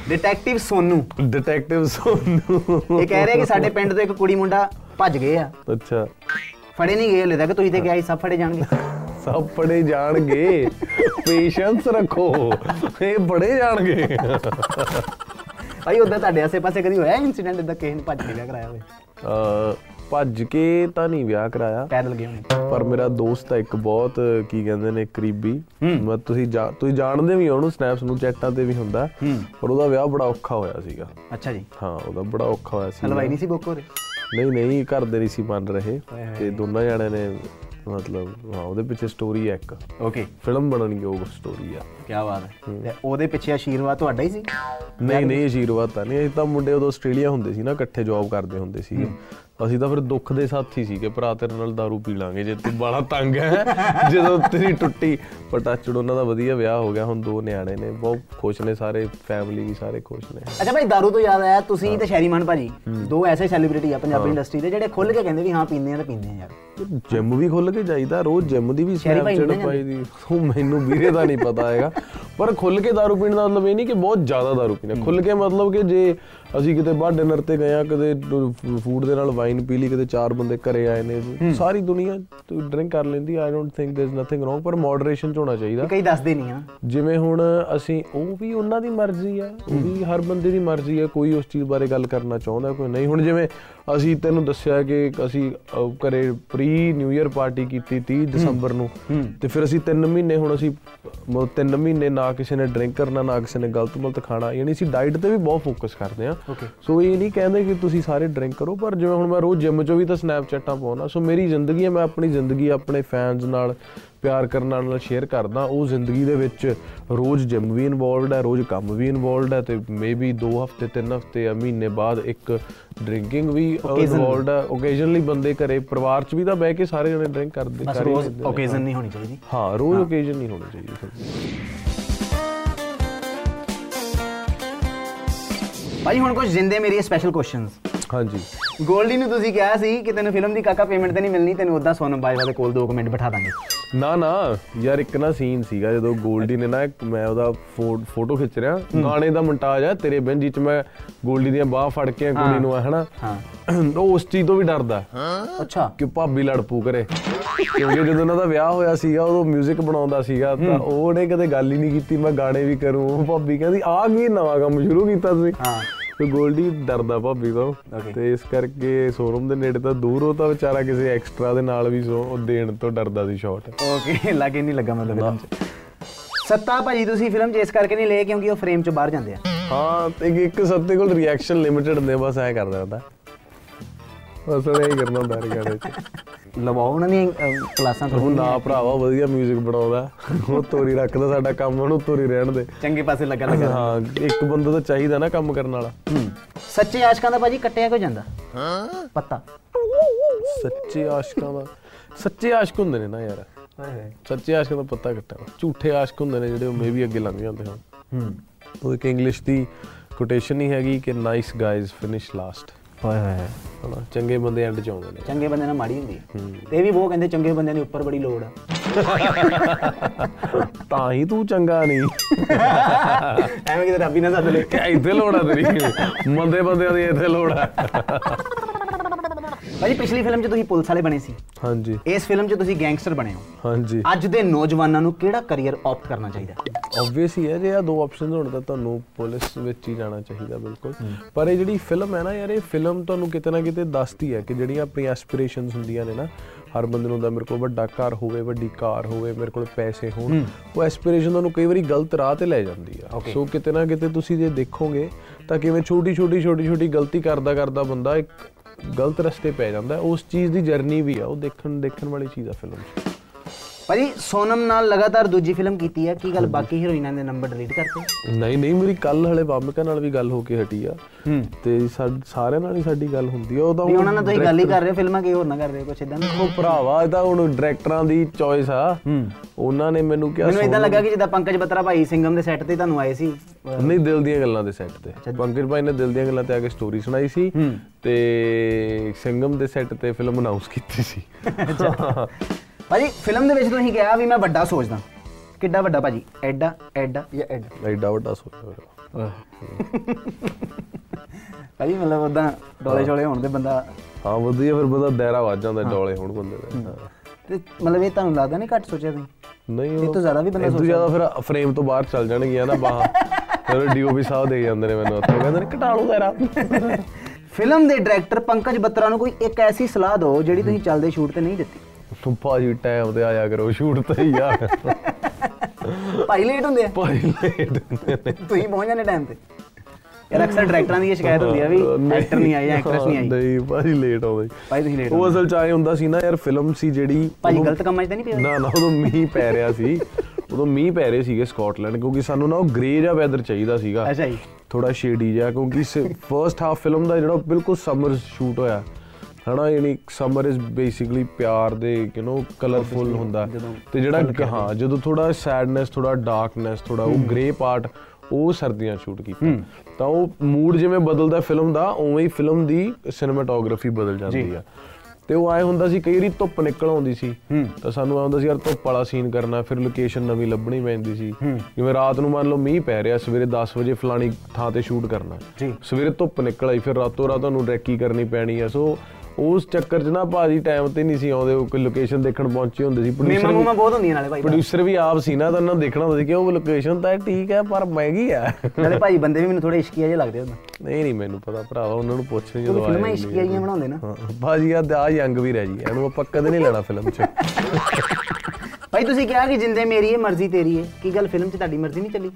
ਡਿਟੈਕਟਿਵ ਸੋਨੂ। ਡਿਟੈਕਟਿਵ ਸੋਨੂ। ਇਹ ਕਹਿ ਰਿਹਾ ਕਿ ਸਾਡੇ ਪਿੰਡ ਤੋਂ ਇੱਕ ਕੁੜੀ ਮੁੰਡਾ ਭੱਜ ਗਏ ਆ। ਅੱਛਾ। ਫੜੇ ਨਹੀਂ ਗਏ ਹਲੇ ਤੱਕ ਤੁਸੀਂ ਤੇ ਕਿਹਾ ਸੀ ਸਭ ਫੜੇ ਜਾਣਗੇ। ਸਭ ਪੜੇ ਜਾਣਗੇ। ਪੇਸ਼ੈਂਸ ਰੱਖੋ। ਇਹ ਬੜੇ ਜਾਣਗੇ। ਭਾਈ ਉਦਾਂ ਤੁਹਾਡੇ ਆਸੇ-ਪਾਸੇ ਕਦੀ ਹੋਇਆ ਇਨਸੀਡੈਂਟ ਇਦਾਂ ਕਿਸੇ ਨੇ ਭੱਜ ਕੇ ਵਿਆਹ ਕਰਾਇਆ ਹੋਵੇ? ਅ ਭੱਜ ਕੇ ਤਾਂ ਨਹੀਂ ਵਿਆਹ ਕਰਾਇਆ। ਪੈਦਲ ਗਏ ਹੋਣੇ। ਪਰ ਮੇਰਾ ਦੋਸਤ ਹੈ ਇੱਕ ਬਹੁਤ ਕੀ ਕਹਿੰਦੇ ਨੇ ਕਰੀਬੀ। ਮੈਂ ਤੁਸੀਂ ਤੁਸੀਂ ਜਾਣਦੇ ਵੀ ਹੋ ਉਹਨੂੰ ਸਨੈਪਸ ਨੂੰ ਚੈਟਾਂ ਤੇ ਵੀ ਹੁੰਦਾ। ਪਰ ਉਹਦਾ ਵਿਆਹ ਬੜਾ ਔਖਾ ਹੋਇਆ ਸੀਗਾ। ਅੱਛਾ ਜੀ। ਹਾਂ ਉਹਦਾ ਬੜਾ ਔਖਾ ਹੋਇਆ ਸੀ। ਹਲਵਾਈ ਨਹੀਂ ਸੀ ਬੁੱਕ ਹੋ ਰਹੇ? ਨਹੀਂ ਨਹੀਂ ਘਰ ਦੇ ਨਹੀਂ ਸੀ ਮੰਨ ਰਹੇ। ਤੇ ਦੋਨਾਂ ਜਣਿਆਂ ਨੇ ਮਤਲਬ ਹਾਂ ਉਹਦੇ ਪਿੱਛੇ ਸਟੋਰੀ ਹੈ ਇੱਕ। ਓਕੇ ਫਿਲਮ ਬਣਨ ਯੋਗ ਸਟੋਰੀ ਆ। ਕੀ ਬਾਤ ਹੈ। ਤੇ ਉਹਦੇ ਪਿੱਛੇ ਆਸ਼ੀਰਵਾਦ ਤੁਹਾਡਾ ਹੀ ਸੀ? ਨਹੀਂ ਨਹੀਂ ਆਸ਼ੀਰਵਾਦ ਤਾਂ ਨਹੀਂ। ਅਸੀਂ ਤਾਂ ਮੁੰਡੇ ਉਦੋਂ ਆਸਟ੍ਰੇਲੀਆ ਹੁੰਦੇ ਸੀ ਨਾ ਇਕੱਠੇ ਜੌਬ ਕਰਦੇ ਹੁੰਦੇ ਸੀਗੇ। ਅਸੀਂ ਤਾਂ ਫਿਰ ਦੁੱਖ ਦੇ ਸਾਥੀ ਸੀਗੇ ਭਰਾ ਤੇਰੇ ਨਾਲ दारू ਪੀ ਲਾਂਗੇ ਜੇ ਤੂੰ ਬਾਲਾ ਤੰਗ ਹੈ ਜਦੋਂ ਤੇਰੀ ਟੁੱਟੀ। ਪਰ ਟੱਚੜ ਉਹਨਾਂ ਦਾ ਵਧੀਆ ਵਿਆਹ ਹੋ ਗਿਆ ਹੁਣ ਦੋ ਨਿਆਣੇ ਨੇ ਬਹੁਤ ਖੁਸ਼ ਨੇ ਸਾਰੇ ਫੈਮਿਲੀ ਵੀ ਸਾਰੇ ਖੁਸ਼ ਨੇ। ਅੱਛਾ ਭਾਈ ਦਾਰੂ ਤੋਂ ਯਾਦ ਆਇਆ ਤੁਸੀਂ ਤੇ ਸ਼ੈਰੀਮਾਨ ਭਾਜੀ ਦੋ ਐਸੇ ਸੈਲੀਬ੍ਰਿਟੀ ਆ ਪੰਜਾਬੀ ਇੰਡਸਟਰੀ ਦੇ ਜਿਹੜੇ ਖੁੱਲ ਕੇ ਕਹਿੰਦੇ ਵੀ ਹਾਂ ਪੀਂਦੇ ਆ ਤਾਂ ਪੀਂਦੇ ਆ ਯਾਰ। ਜਿਮ ਵੀ ਖੁੱਲ ਕੇ ਜਾਈਦਾ ਰੋਜ਼ ਜਿਮ ਦੀ ਵੀ ਸਨੈਪਚੈਟ ਪਾਈ ਦੀ। ਉਹ ਮੈਨੂੰ ਵੀਰੇ ਦਾ ਨਹੀਂ ਪਤਾ ਹੈਗਾ। ਪਰ ਖੁੱਲ ਕੇ दारू ਪੀਣ ਦਾ ਮਤਲਬ ਇਹ ਨਹੀਂ ਕਿ ਬਹੁਤ ਜ਼ਿਆਦਾ दारू ਪੀਣਾ ਖੁੱਲ ਕੇ ਮਤਲਬ ਕਿ ਜੇ ਅਸੀਂ ਕਿਤੇ ਬਾਹਰ ਡਿਨਰ ਤੇ ਗਏ ਆ ਕਦੇ ਫੂਡ ਦੇ ਨਾਲ ਵਾਈਨ ਪੀ ਲਈ ਕਦੇ ਚਾਰ ਬੰਦੇ ਘਰੇ ਆਏ ਨੇ ਸਾਰੀ ਦੁਨੀਆ ਡਰਿੰਕ ਕਰ ਲੈਂਦੀ I don't think there is nothing wrong ਪਰ ਮੋਡਰੇਸ਼ਨ ਚ ਹੋਣਾ ਚਾਹੀਦਾ। ਕਈ ਦੱਸਦੇ ਨਹੀਂ ਆ। ਜਿਵੇਂ ਹੁਣ ਅਸੀਂ ਉਹ ਵੀ ਉਹਨਾਂ ਦੀ ਮਰਜ਼ੀ ਆ ਉਹ ਵੀ ਹਰ ਬੰਦੇ ਦੀ ਮਰਜ਼ੀ ਆ ਕੋਈ ਉਸ ਚੀਜ਼ ਬਾਰੇ ਗੱਲ ਕਰਨਾ ਚਾਹੁੰਦਾ ਕੋਈ ਨਹੀਂ। ਹੁਣ ਜਿਵੇਂ ਅਸੀਂ ਤੈਨੂੰ ਦੱਸਿਆ ਕਿ ਅਸੀਂ ਘਰੇ ਪ੍ਰੀ ਨਿਊ ਇਅਰ ਪਾਰਟੀ ਕੀਤੀ 30 ਦਸੰਬਰ ਨੂੰ। ਤੇ ਫਿਰ ਅਸੀਂ 3 ਮਹੀਨੇ ਹੁਣ ਅਸੀਂ ਮਤਲਬ 3 ਮਹੀਨੇ ਨਾ ਕਿਸੇ ਨੇ ਡਰਿੰਕ ਕਰਨਾ ਨਾ ਕਿਸੇ ਨੇ ਗਲਤ ਮਲਤ ਖਾਣਾ ਯਾਨੀ ਅਸੀਂ ਡਾਈਟ ਤੇ ਵੀ ਬਹੁਤ ਫੋਕਸ ਕਰਦੇ ਆ ਸੋ ਇਹ ਨਹੀਂ ਕਹਿੰਦੇ ਕਿ ਤੁਸੀਂ ਸਾਰੇ ਡਰਿੰਕ ਕਰੋ ਪਰ ਜਿਵੇਂ ਹੁਣ ਮੈਂ ਰੋਜ਼ ਜਿਮ 'ਚੋਂ ਵੀ ਤਾਂ ਸਨੈਪਚੈਟਾਂ ਪਾਉਣਾ ਸੋ ਮੇਰੀ ਜ਼ਿੰਦਗੀ ਹੈ ਮੈਂ ਆਪਣੀ ਜ਼ਿੰਦਗੀ ਆਪਣੇ ਫੈਨਸ ਨਾਲ ਪਿਆਰ ਕਰਨ ਨਾਲ ਸ਼ੇਅਰ ਕਰਦਾ ਉਹ ਜ਼ਿੰਦਗੀ ਦੇ ਵਿੱਚ ਰੋਜ਼ ਜਿਮ ਵੀ ਇਨਵੋਲਵਡ ਹੈ ਰੋਜ਼ ਕੰਮ ਵੀ ਇਨਵੋਲਵਡ ਹੈ ਤੇ ਮੇਬੀ 2 ਹਫ਼ਤੇ 3 ਹਫ਼ਤੇ ਜਾਂ ਮਹੀਨੇ ਬਾਅਦ ਇੱਕ ਡਰਿੰਕਿੰਗ ਵੀ ਇਨਵੋਲਵਡ ਹੈ। ਓਕੇਜ਼ਨਲੀ ਬੰਦੇ ਘਰੇ ਪਰਿਵਾਰ 'ਚ ਵੀ ਤਾਂ ਬਹਿ ਕੇ ਸਾਰੇ ਜਣੇ ਡਰਿੰਕ ਕਰਦੇ ਬਸ ਰੋਜ਼। ਓਕੇਜ਼ਨ ਨਹੀਂ ਹੋਣੀ ਚਾਹੀਦੀ। ਹਾਂ ਰੋਜ਼ ਓਕੇਜ਼ਨ ਨਹੀਂ ਹੋਣੀ ਚਾਹੀਦੀ ਭਾਜੀ ਹੁਣ ਕੁਝ ਜਿੰਦੇ ਮੇਰੀ ਸਪੈਸ਼ਲ ਕੁਐਸਚਨਸ ਹਾਂਜੀ। ਗੋਲਡੀ ਨੂੰ ਤੁਸੀਂ ਕਿਹਾ ਸੀ ਕਿ ਤੈਨੂੰ ਫਿਲਮ ਦੀ ਕਾਕਾ ਪੇਮੈਂਟ ਤੇ ਨਹੀਂ ਮਿਲਣੀ ਤੈਨੂੰ ਉਦਾਂ ਸੋਨਮ ਬਾਜਵਾ ਦੇ ਕੋਲ 2 ਮਿੰਟ ਬਿਠਾ ਦਾਂਗੇ। ਨਾ ਨਾ ਯਾਰ ਇੱਕ ਨਾ ਸੀਨ ਸੀਗਾ ਜਦੋਂ ਗੋਲਡੀ ਨੇ ਨਾ ਮੈਂ ਉਹਦਾ ਫੋਟੋ ਖਿੱਚ ਰਿਹਾ। ਗਾਣੇ ਦਾ montage ਆ ਤੇਰੇ ਬਿੰਜ ਚ ਮੈਂ ਗੋਲਡੀ ਦੀਆਂ ਬਾਹ ਫੜ ਕੇ ਕੁੜੀ ਨੂੰ ਆ ਹਨਾ? ਹਾਂ। <clears throat> ਉਹ ਉਸ ਚੀਜ਼ ਤੋਂ ਵੀ ਡਰਦਾ। ਅੱਛਾ। ਕਿ ਭਾਬੀ ਲੜ ਪੂ ਕਰੇ। ਕਿਉਂਕਿ ਜਦੋਂ ਉਹਨਾਂ ਦਾ ਵਿਆਹ ਹੋਇਆ ਸੀਗਾ ਉਦੋਂ 뮤직 ਬਣਾਉਂਦਾ ਸੀਗਾ ਤਾਂ ਉਹਨੇ ਕਦੇ ਗੱਲ ਹੀ ਨਹੀਂ ਕੀਤੀ ਮੈਂ ਗਾਣੇ ਵੀ ਕਰੂੰ ਭਾਬੀ ਕਹਿੰਦੀ ਆ ਕੀ ਨਵਾਂ ਕੰਮ ਸ਼ੁਰੂ ਕੀਤਾ ਤੁਸੀਂ? ਹਾਂ। ਤੇ ਗੋਲਡੀ ਡਰਦਾ ਭਾਬੀ ਤੋਂ. ਤੇ ਇਸ ਕਰਕੇ ਸੋਰਮ ਦੇ ਨੇੜੇ ਤਾਂ ਦੂਰ ਉਹ ਤਾਂ ਵਿਚਾਰਾ ਕਿਸੇ ਐਕਸਟਰਾ ਦੇ ਨਾਲ ਵੀ ਸੋ ਉਹ ਦੇਣ ਤੋਂ ਡਰਦਾ ਸੀ ਸ਼ਾਟ ਓਕੇ ਲੱਗੇ ਨਹੀਂ ਲੱਗਾ ਮਤਲਬ ਫਿਲਮ 'ਚ। ਸੱਤਾ ਭਾਜੀ ਤੁਸੀਂ ਫਿਲਮ 'ਚ ਇਸ ਕਰਕੇ ਨਹੀਂ ਲਏ ਕਿਉਂਕਿ ਉਹ ਫਰੇਮ 'ਚ ਬਾਹਰ ਜਾਂਦੇ ਆ। ਹਾਂ ਤੇ ਇੱਕ- ਇੱਕ ਸੱਤੇ ਕੋਲ ਰਿਐਕਸ਼ਨ ਲਿਮਿਟਡ ਨੇ ਬਸ ਐ ਕਰਦਾ ਹੁੰਦਾ ਬਸ ਉਹ ਹੀ ਕਰਨਾ ਹੁੰਦਾ ਰਿਗਾੜੇ ਚ। ਲਵਾਓ ਉਹਨਾਂ ਦੀਆਂ ਕਲਾਸਾਂ ਕਰੋ ਨਾ ਭਰਾਵਾ ਵਧੀਆ 뮤직 ਬਣਾਉਂਦਾ। ਉਹ ਤੋਰੀ ਰੱਖਦਾ ਸਾਡਾ ਕੰਮ ਉਹਨੂੰ ਤੋਰੀ ਰਹਿਣ ਦੇ। ਚੰਗੇ ਪਾਸੇ ਲੱਗਾ ਲੱਗਾ। ਹਾਂ ਇੱਕ ਬੰਦਾ ਤਾਂ ਚਾਹੀਦਾ ਨਾ ਕੰਮ ਕਰਨ ਵਾਲਾ। ਸੱਚੇ ਆਸ਼ਕਾਂ ਦਾ ਭਾਜੀ ਕੱਟਿਆ ਕਿਉਂ ਜਾਂਦਾ? ਹਾਂ ਪੱਤਾ। ਸੱਚੇ ਆਸ਼ਕਾਂ ਦਾ ਸੱਚੇ ਆਸ਼ਕ ਹੁੰਦੇ ਨੇ ਨਾ ਯਾਰ। ਸੱਚੇ ਆਸ਼ਕਾਂ ਦਾ ਪਤਾ ਕੱਟਣਾ। ਝੂਠੇ ਆਸ਼ਕ ਹੁੰਦੇ ਨੇ ਜਿਹੜੇ ਉਹ ਮੇ ਵੀ ਅੱਗੇ ਲੰਘ ਜਾਂਦੇ ਹਨ ਹੂੰ। ਉਹ ਇੱਕ ਇੰਗਲਿਸ਼ ਦੀ ਕੋਟੇਸ਼ਨ ਹੀ ਹੈਗੀ ਕਿ ਨਾਈਸ ਗਾਇਜ਼ ਫਿਨਿਸ਼ ਲਾਸਟ ਹੋਏ ਹੋਏ। ਹਨਾ ਚੰਗੇ ਬੰਦੇ ਐਂਡ ਚ ਆਉਂਦੇ ਨੇ। ਚੰਗੇ ਬੰਦੇ ਨਾਲ ਮਾੜੀ ਹੁੰਦੀ ਹੈ। ਤੇ ਵੀ ਉਹ ਕਹਿੰਦੇ ਚੰਗੇ ਬੰਦਿਆਂ ਦੇ ਉੱਪਰ ਬੜੀ ਲੋੜ ਆ। ਤਾਂ ਹੀ ਤੂੰ ਚੰਗਾ ਨਹੀਂ। ਐਵੇਂ ਕਿਤੇ ਰੱਬ ਨਾ ਸੱਦ ਲੈ ਕਿ ਇੱਥੇ ਲੋੜ ਆ ਤੇਰੀ? ਮੰਦੇ ਬੰਦਿਆਂ ਦੀ ਇੱਥੇ ਲੋੜ ਆ। ਭਾਜੀ ਪਿਛਲੀ ਫਿਲਮ 'ਚ ਤੁਸੀਂ ਪੁਲਿਸ ਵਾਲੇ ਬਣੇ ਸੀ। ਹਾਂਜੀ। ਇਸ ਫਿਲਮ 'ਚ ਤੁਸੀਂ ਗੈਂਗਸਟਰ ਬਣੇ ਹੋ। ਹਾਂਜੀ। ਅੱਜ ਦੇ ਨੌਜਵਾਨਾਂ ਨੂੰ ਕਿਹੜਾ ਕੈਰੀਅਰ ਆਪਟ ਕਰਨਾ ਚਾਹੀਦਾ? ਆਬਵੀਅਸ ਹੀ ਹੈ ਜੇ ਆ ਦੋ ਆਪਸ਼ਨਸ ਹੋਣ ਤਾਂ ਤੁਹਾਨੂੰ ਪੁਲਿਸ ਵਿੱਚ ਹੀ ਜਾਣਾ ਚਾਹੀਦਾ ਬਿਲਕੁਲ। ਪਰ ਇਹ ਜਿਹੜੀ ਫਿਲਮ ਹੈ ਨਾ ਯਾਰ ਇਹ ਫਿਲਮ ਤੁਹਾਨੂੰ ਕਿਤੇ ਨਾ ਕਿਤੇ ਦੱਸਦੀ ਹੈ ਕਿ ਜਿਹੜੀਆਂ ਆਪਣੀਆਂ ਐਸਪੀਰੇਸ਼ਨਸ ਹੁੰਦੀਆਂ ਨੇ ਨਾ ਹਰ ਬੰਦੇ ਨੂੰ ਹੁੰਦਾ ਮੇਰੇ ਕੋਲ ਵੱਡਾ ਘਰ ਹੋਵੇ ਵੱਡੀ ਕਾਰ ਹੋਵੇ ਮੇਰੇ ਕੋਲ ਪੈਸੇ ਹੋਣ ਉਹ ਐਸਪੀਰੇਸ਼ਨ ਤੁਹਾਨੂੰ ਕਈ ਵਾਰੀ ਗਲਤ ਰਾਹ ਤੇ ਲੈ ਜਾਂਦੀ ਆ। ਸੋ ਕਿਤੇ ਨਾ ਕਿਤੇ ਤੁਸੀਂ ਜੇ ਦੇਖੋਗੇ ਤਾਂ ਕਿਵੇਂ ਛੋਟੀ ਛੋਟੀ ਛੋਟੀ ਛੋਟੀ ਗਲਤੀ ਕਰਦਾ ਕਰਦਾ ਬੰਦਾ ਇੱਕ ਗਲਤ ਰਸਤੇ ਪੈ ਜਾਂਦਾ ਹੈ। ਉਸ ਚੀਜ਼ ਦੀ ਜਰਨੀ ਵੀ ਆ, ਉਹ ਦੇਖਣ ਦੇਖਣ ਵਾਲੀ ਚੀਜ਼ ਆ ਫਿਲਮ 'ਚ ਭਾਜੀ ਸੋਨਮ ਨਾਲ ਲਗਾਤਾਰ ਦੂਜੀ ਫਿਲਮ ਕੀਤੀ ਹੈ ਕੀ ਗੱਲ ਬਾਕੀ ਹੀਰੋਇਨਾਂ ਦੇ ਨੰਬਰ ਡਿਲੀਟ ਕਰਤੇ? ਨਹੀਂ ਨਹੀਂ ਮੇਰੀ ਕੱਲ ਹਲੇ ਬਾਮਿਕਾ ਨਾਲ ਵੀ ਗੱਲ ਹੋ ਕੇ ਹਟੀ ਆ। ਤੇ ਸਾਰਿਆਂ ਨਾਲ ਹੀ ਸਾਡੀ ਗੱਲ ਹੁੰਦੀ ਆ ਉਹ ਤਾਂ ਵੀ ਹੁਣ ਉਹਨਾਂ ਨਾਲ ਤੁਸੀਂ ਗੱਲ ਹੀ ਕਰ ਰਹੇ ਫਿਲਮਾਂ ਕੀ ਹੋਰ ਨਾ ਕਰ ਰਹੇ ਕੁਛ ਇਦਾਂ ਉਹ ਭਰਾਵਾ ਇਹ ਤਾਂ ਹੁਣ ਡਾਇਰੈਕਟਰਾਂ ਦੀ ਚੋਇਸ ਆ। ਉਹਨਾਂ ਨੇ ਮੈਨੂੰ ਕਿਹਾ ਮੈਨੂੰ ਇਦਾਂ ਲੱਗਾ ਕਿ ਜਿੱਦਾਂ ਪੰਕਜ ਬਤਰਾ ਭਾਈ ਸਿੰਘਮ ਦੇ ਸੈੱਟ ਤੇ ਤੁਹਾਨੂੰ ਆਏ ਸੀ ਨਹੀਂ ਦਿਲ ਦੀਆਂ ਗੱਲਾਂ ਦੇ ਸੈੱਟ ਤੇ। ਪੰਕਜ ਭਾਈ ਨੇ ਦਿਲ ਦੀਆਂ ਗੱਲਾਂ ਤੇ ਆ ਕੇ ਸਟੋਰੀ ਸੁਣਾਈ ਸੀ। ਤੇ ਸੰਗਮ ਦੇ ਸੈੱਟ ਤੇ ਫਿਲਮ ਅਨਾਉਂਸ ਕੀਤੀ ਸੀ। ਭਾਜੀ ਫਿਲਮ ਦੇ ਵਿੱਚ ਤੁਸੀਂ ਕਿਹਾ ਵੀ ਮੈਂ ਵੱਡਾ ਸੋਚਦਾ। ਕਿੱਡਾ ਵੱਡਾ ਭਾਜੀ? ਐਡਾ ਐਡਾ ਜਾਂ ਐਡਾ? ਐਡਾ ਵੱਡਾ ਸੋਚਿਆ ਭਾਜੀ ਮਤਲਬ ਉਦਾਂ ਡੋਲੇ ਛੋਲੇ ਹੋਣ ਤੇ ਬੰਦਾ ਹਾਂ ਵਧੀਆ ਫਿਰ ਬੰਦਾ ਦਾਇਰਾ ਵੱਜ ਜਾਂਦਾ ਡੋਲੇ ਹੁਣ ਬੰਦੇ ਦੇ। ਤੇ ਮਤਲਬ ਇਹ ਤੁਹਾਨੂੰ ਲੱਗਦਾ ਨਹੀਂ ਘੱਟ ਸੋਚਿਆ ਤੁਸੀਂ? ਨਹੀਂ ਇਹ ਤੋਂ ਜ਼ਿਆਦਾ ਵੀ ਬੰਦਾ ਇਹ ਤੋਂ ਜ਼ਿਆਦਾ ਫਿਰ ਫਰੇਮ ਤੋਂ ਬਾਹਰ ਚੱਲ ਜਾਣਗੀਆਂ ਨਾ ਬਾਹਾਂ। ਫਿਰ ਡੀਓਪੀ ਸਾਹਿਬ ਦੇ ਜਾਂਦੇ ਨੇ ਮੈਨੂੰ ਉੱਥੇ। ਕਹਿੰਦੇ ਨੇ ਘਟਾ ਲਓ ਦਾਇਰਾ। <laughs> ਫਿਲਮ ਦੇ ਡਾਇਰੈਕਟਰ ਪੰਕਜ ਬੱਤਰਾ ਨੂੰ ਕੋਈ ਇੱਕ ਐਸੀ ਸਲਾਹ ਦਿਓ ਜਿਹੜੀ ਤੁਸੀਂ ਚੱਲਦੇ ਸ਼ੂਟ ਤੇ ਨਹੀਂ ਦਿੱਤੀ। ਤੂੰ ਭਾਜੀ ਟਾਈਮ ਤੇ ਆਇਆ ਕਰੋ ਸ਼ੂਟ ਤੇ ਯਾਰ ਭਾਈ ਲੇਟ ਹੁੰਦੇ ਆ। ਭਾਈ ਲੇਟ ਹੁੰਦੇ ਨੇ। ਤੁਸੀਂ ਪਹੁੰਚ ਜਾਂਦੇ ਟਾਈਮ ਤੇ। ਯਾਰ ਅਕਸਰ ਡਾਇਰੈਕਟਰਾਂ ਦੀ ਇਹ ਸ਼ਿਕਾਇਤ ਹੁੰਦੀ ਆ ਵੀ ਐਕਟਰ ਨਹੀਂ ਆਏ ਜਾਂ ਐਕਟਰੈਸ ਨਹੀਂ ਆਈ ਨਹੀਂ ਭਾਜੀ ਲੇਟ ਆਉਂਦੇ। ਭਾਈ ਤੁਸੀਂ ਲੇਟ ਉਹ ਅਸਲ ਚ ਆਏ ਹੁੰਦਾ ਸੀ ਨਾ ਯਾਰ ਫਿਲਮ ਸੀ ਜਿਹੜੀ ਭਾਜੀ ਗਲਤ ਕੰਮਾਂ 'ਚ ਤਾਂ ਨਹੀਂ ਪਿਆ ਨਾ ਨਾ ਉਦੋਂ ਮੀਂਹ ਪੈ ਰਿਹਾ ਸੀ। ਉਦੋਂ ਮੀਂਹ ਪੈ ਰਹੇ ਸੀਗੇ ਸਕਾਟਲੈਂਡ ਕਿਉਂਕਿ ਸਾਨੂੰ ਨਾ ਉਹ ਗ੍ਰੇ ਜਿਹਾ ਵੈਦਰ ਚਾਹੀਦਾ ਸੀਗਾ। ਅੱਛਾ ਜੀ। ਥੋੜਾ ਸ਼ੇਡੀ ਜਿਹਾ ਕਿਉਂਕਿ ਫਰਸਟ ਹਾਫ ਫਿਲਮ ਦਾ ਜਿਹੜਾ ਬਿਲਕੁਲ ਸਮਰ ਸ਼ੂਟ ਹੋਇਆ। ਹਨਾ ਯਾਨੀ ਸਮਰ ਇਜ਼ ਬੇਸਿਕਲੀ ਪਿਆਰ ਦੇ ਯੂ نو ਕਲਰਫੁਲ ਹੁੰਦਾ। ਤੇ ਜਿਹੜਾ ਹਾਂ। ਜਦੋਂ ਥੋੜਾ ਸੈਡਨੈਸ ਥੋੜਾ ਡਾਰਕਨੈਸ ਥੋੜਾ ਉਹ ਗ੍ਰੇ ਪਾਰਟ ਉਹ ਸਰਦੀਆਂ ਸ਼ੂਟ ਕੀਤਾ। ਤਾਂ ਉਹ ਮੂਡ ਜਿਵੇਂ ਬਦਲਦਾ ਫਿਲਮ ਦਾ ਉਵੇਂ ਹੀ ਫਿਲਮ ਦੀ ਸਿਨੇਮੈਟੋਗ੍ਰਾਫੀ ਬਦਲ ਜਾਂਦੀ ਆ। ਤੇ ਉਹ ਆਏ ਹੁੰਦਾ ਸੀ ਕਈ ਵਾਰੀ ਧੁੱਪ ਨਿਕਲ ਆਉਂਦੀ ਸੀ। ਤਾਂ ਸਾਨੂੰ ਆਉਂਦਾ ਸੀ ਯਾਰ ਧੁੱਪ ਵਾਲਾ ਸੀਨ ਕਰਨਾ ਫਿਰ ਲੋਕੇਸ਼ਨ ਨਵੀਂ ਲੱਭਣੀ ਪੈਂਦੀ ਸੀ। ਜਿਵੇਂ ਰਾਤ ਨੂੰ ਮੰਨ ਲਓ ਮੀਂਹ ਪੈ ਰਿਹਾ ਸਵੇਰੇ 10 ਵਜੇ ਫਲਾਣੀ ਥਾਂ ਤੇ ਸ਼ੂਟ ਕਰਨਾ। ਸਵੇਰੇ ਧੁੱਪ ਨਿਕਲ ਆਈ ਫਿਰ ਰਾਤੋਂ ਰਾਤ ਤੁਹਾਨੂੰ ਰੈਕੀ ਕਰਨੀ ਪੈਣੀ ਹੈ ਸੋ ਉਸ ਚੱਕਰ 'ਚ ਨਾ ਭਾਜੀ ਟਾਈਮ ਤੇ ਨਹੀਂ ਸੀ ਆਉਂਦੇ ਕੋਈ ਲੋਕੇਸ਼ਨ ਦੇਖਣ ਪਹੁੰਚੇ ਹੁੰਦੇ ਸੀ। ਮੇਮਾ ਮੂਮਾ ਬਹੁਤ ਹੁੰਦੀਆਂ ਨਾਲੇ ਭਾਈ ਪ੍ਰੋਡਿਊਸਰ ਵੀ ਆਪ ਸੀ ਨਾ ਤਾਂ ਉਹਨਾਂ ਨੂੰ ਦੇਖਣਾ ਹੁੰਦਾ ਸੀ ਕਿ ਉਹ ਲੋਕੇਸ਼ਨ ਤਾਂ ਠੀਕ ਹੈ ਪਰ ਮਹਿੰਗੀ ਆ। ਨਾਲੇ ਭਾਈ ਬੰਦੇ ਵੀ ਮੈਨੂੰ ਥੋੜੇ ਇਸ਼ਕੀਆ ਜਿਹੇ ਲੱਗਦੇ ਹੁੰਦੇ। ਨਹੀਂ ਨਹੀਂ ਮੈਨੂੰ ਪਤਾ ਭਰਾਵਾ ਉਹਨਾਂ ਨੂੰ ਪੁੱਛ ਜਦੋਂ ਕਿਉਂਕਿ ਆਏ ਫਿਲਮਾਂ ਇਸ਼ਕੀਆ ਜਿਹੀਆਂ ਬਣਾਉਂਦੇ ਨਾ। ਭਾਜੀ ਆ ਆ ਯੰਗ ਵੀ ਰਹਿ ਜੀ ਇਹਨੂੰ ਆਪਾਂ ਕਦੇ ਨਹੀਂ ਲੈਣਾ ਫਿਲਮ 'ਚ। ਭਾਈ ਤੁਸੀਂ ਕਿਹਾ ਕਿ ਜਿੰਦੇ ਮੇਰੀ ਹੈ ਮਰਜ਼ੀ ਤੇਰੀ ਹੈ। ਕੀ ਗੱਲ ਫਿਲਮ 'ਚ ਤੁਹਾਡੀ ਮਰਜ਼ੀ ਨਹੀਂ ਚੱਲੀ?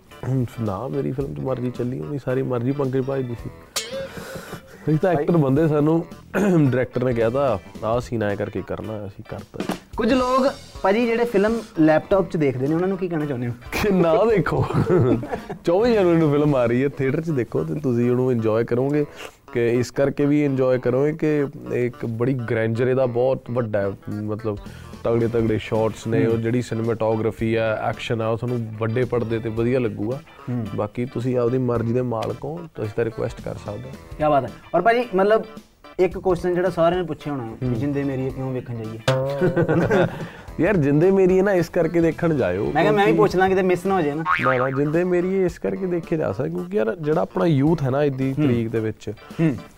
ਨਾ ਮੇਰੀ ਫਿਲਮ 'ਚ ਮਰਜ਼ੀ ਚੱਲੀ ਉਹਦੀ ਸਾਰੀ ਮਰਜ਼ੀ ਪੰਕਜ ਭਾਈ ਦੀ ਸੀ। ਅਸੀਂ ਤਾਂ ਐਕਟਰ ਬੰਦੇ ਸਾਨੂੰ ਡਾਇਰੈਕਟਰ ਨੇ ਕਿਹਾ ਤਾਂ ਆਹ ਸੀਨ ਐ ਕਰਕੇ ਕਰਨਾ ਅਸੀਂ ਕਰਤਾ। ਕੁਝ ਲੋਕ ਭਾਜੀ ਜਿਹੜੇ ਫਿਲਮ ਲੈਪਟਾਪ 'ਚ ਦੇਖਦੇ ਨੇ ਉਹਨਾਂ ਨੂੰ ਕੀ ਕਹਿਣਾ ਚਾਹੁੰਦੇ ਹੋ? ਕਿ ਨਾ ਦੇਖੋ। 24 ਜਨਵਰੀ ਨੂੰ ਫਿਲਮ ਆ ਰਹੀ ਹੈ ਥੀਏਟਰ 'ਚ ਦੇਖੋ ਤੇ ਤੁਸੀਂ ਉਹਨੂੰ ਇੰਜੋਏ ਕਰੋਗੇ ਕਿ ਇਸ ਕਰਕੇ ਵੀ ਇੰਜੋਏ ਕਰੋਗੇ ਕਿ ਇੱਕ ਬੜੀ ਗ੍ਰੈਂਜਰ ਇਹਦਾ ਬਹੁਤ ਵੱਡਾ ਮਤਲਬ ਤਗੜੇ ਤਗੜੇ ਸ਼ਾਟਸ ਨੇ, ਉਹ ਜਿਹੜੀ ਸਿਨੇਮੈਟੋਗ੍ਰਾਫੀ ਆ ਐਕਸ਼ਨ ਆ, ਉਹ ਤੁਹਾਨੂੰ ਵੱਡੇ ਪਰਦੇ ਤੇ ਵਧੀਆ ਲੱਗੂਗਾ। ਬਾਕੀ ਤੁਸੀਂ ਆਪਦੀ ਮਰਜ਼ੀ ਦੇ ਮਾਲਕ ਹੋ ਤੁਸੀਂ ਤਾਂ ਰਿਕੁਐਸਟ ਕਰ ਸਕਦੇ ਹੋ। ਕੀ ਬਾਤ ਹੈ। ਔਰ ਭਾਜੀ, ਮਤਲਬ ਇੱਕ ਕੁਐਸਚਨ ਜਿਹੜਾ ਸਾਰਿਆਂ ਨੇ ਪੁੱਛਿਆ ਹੋਣਾ, ਕਿ ਜਿੰਦੇ ਮੇਰੀ ਹੈ ਕਿਉਂ ਵੇਖਣ ਜਾਈਏ? ਯਾਰ ਜਿੰਦੇ ਮੇਰੀ ਹੈ ਨਾ ਇਸ ਕਰਕੇ ਦੇਖਣ ਜਾਇਓ। ਮੈਂ ਕਿਹਾ ਮੈਂ ਵੀ ਪੁੱਛ ਲਾਂ ਕਿਤੇ ਮਿਸ ਨਾ ਹੋ ਜਾਏ ਨਾ। ਨਾ ਨਾ ਜਿੰਦੇ ਮੇਰੀ ਇਸ ਕਰਕੇ ਦੇਖੇ ਜਾ ਸਕਦਾ ਕਿਉਂਕਿ ਯਾਰ ਜਿਹੜਾ ਆਪਣਾ ਯੂਥ ਹੈ ਨਾ ਇਦੀ ਤਰੀਕ ਦੇ ਵਿੱਚ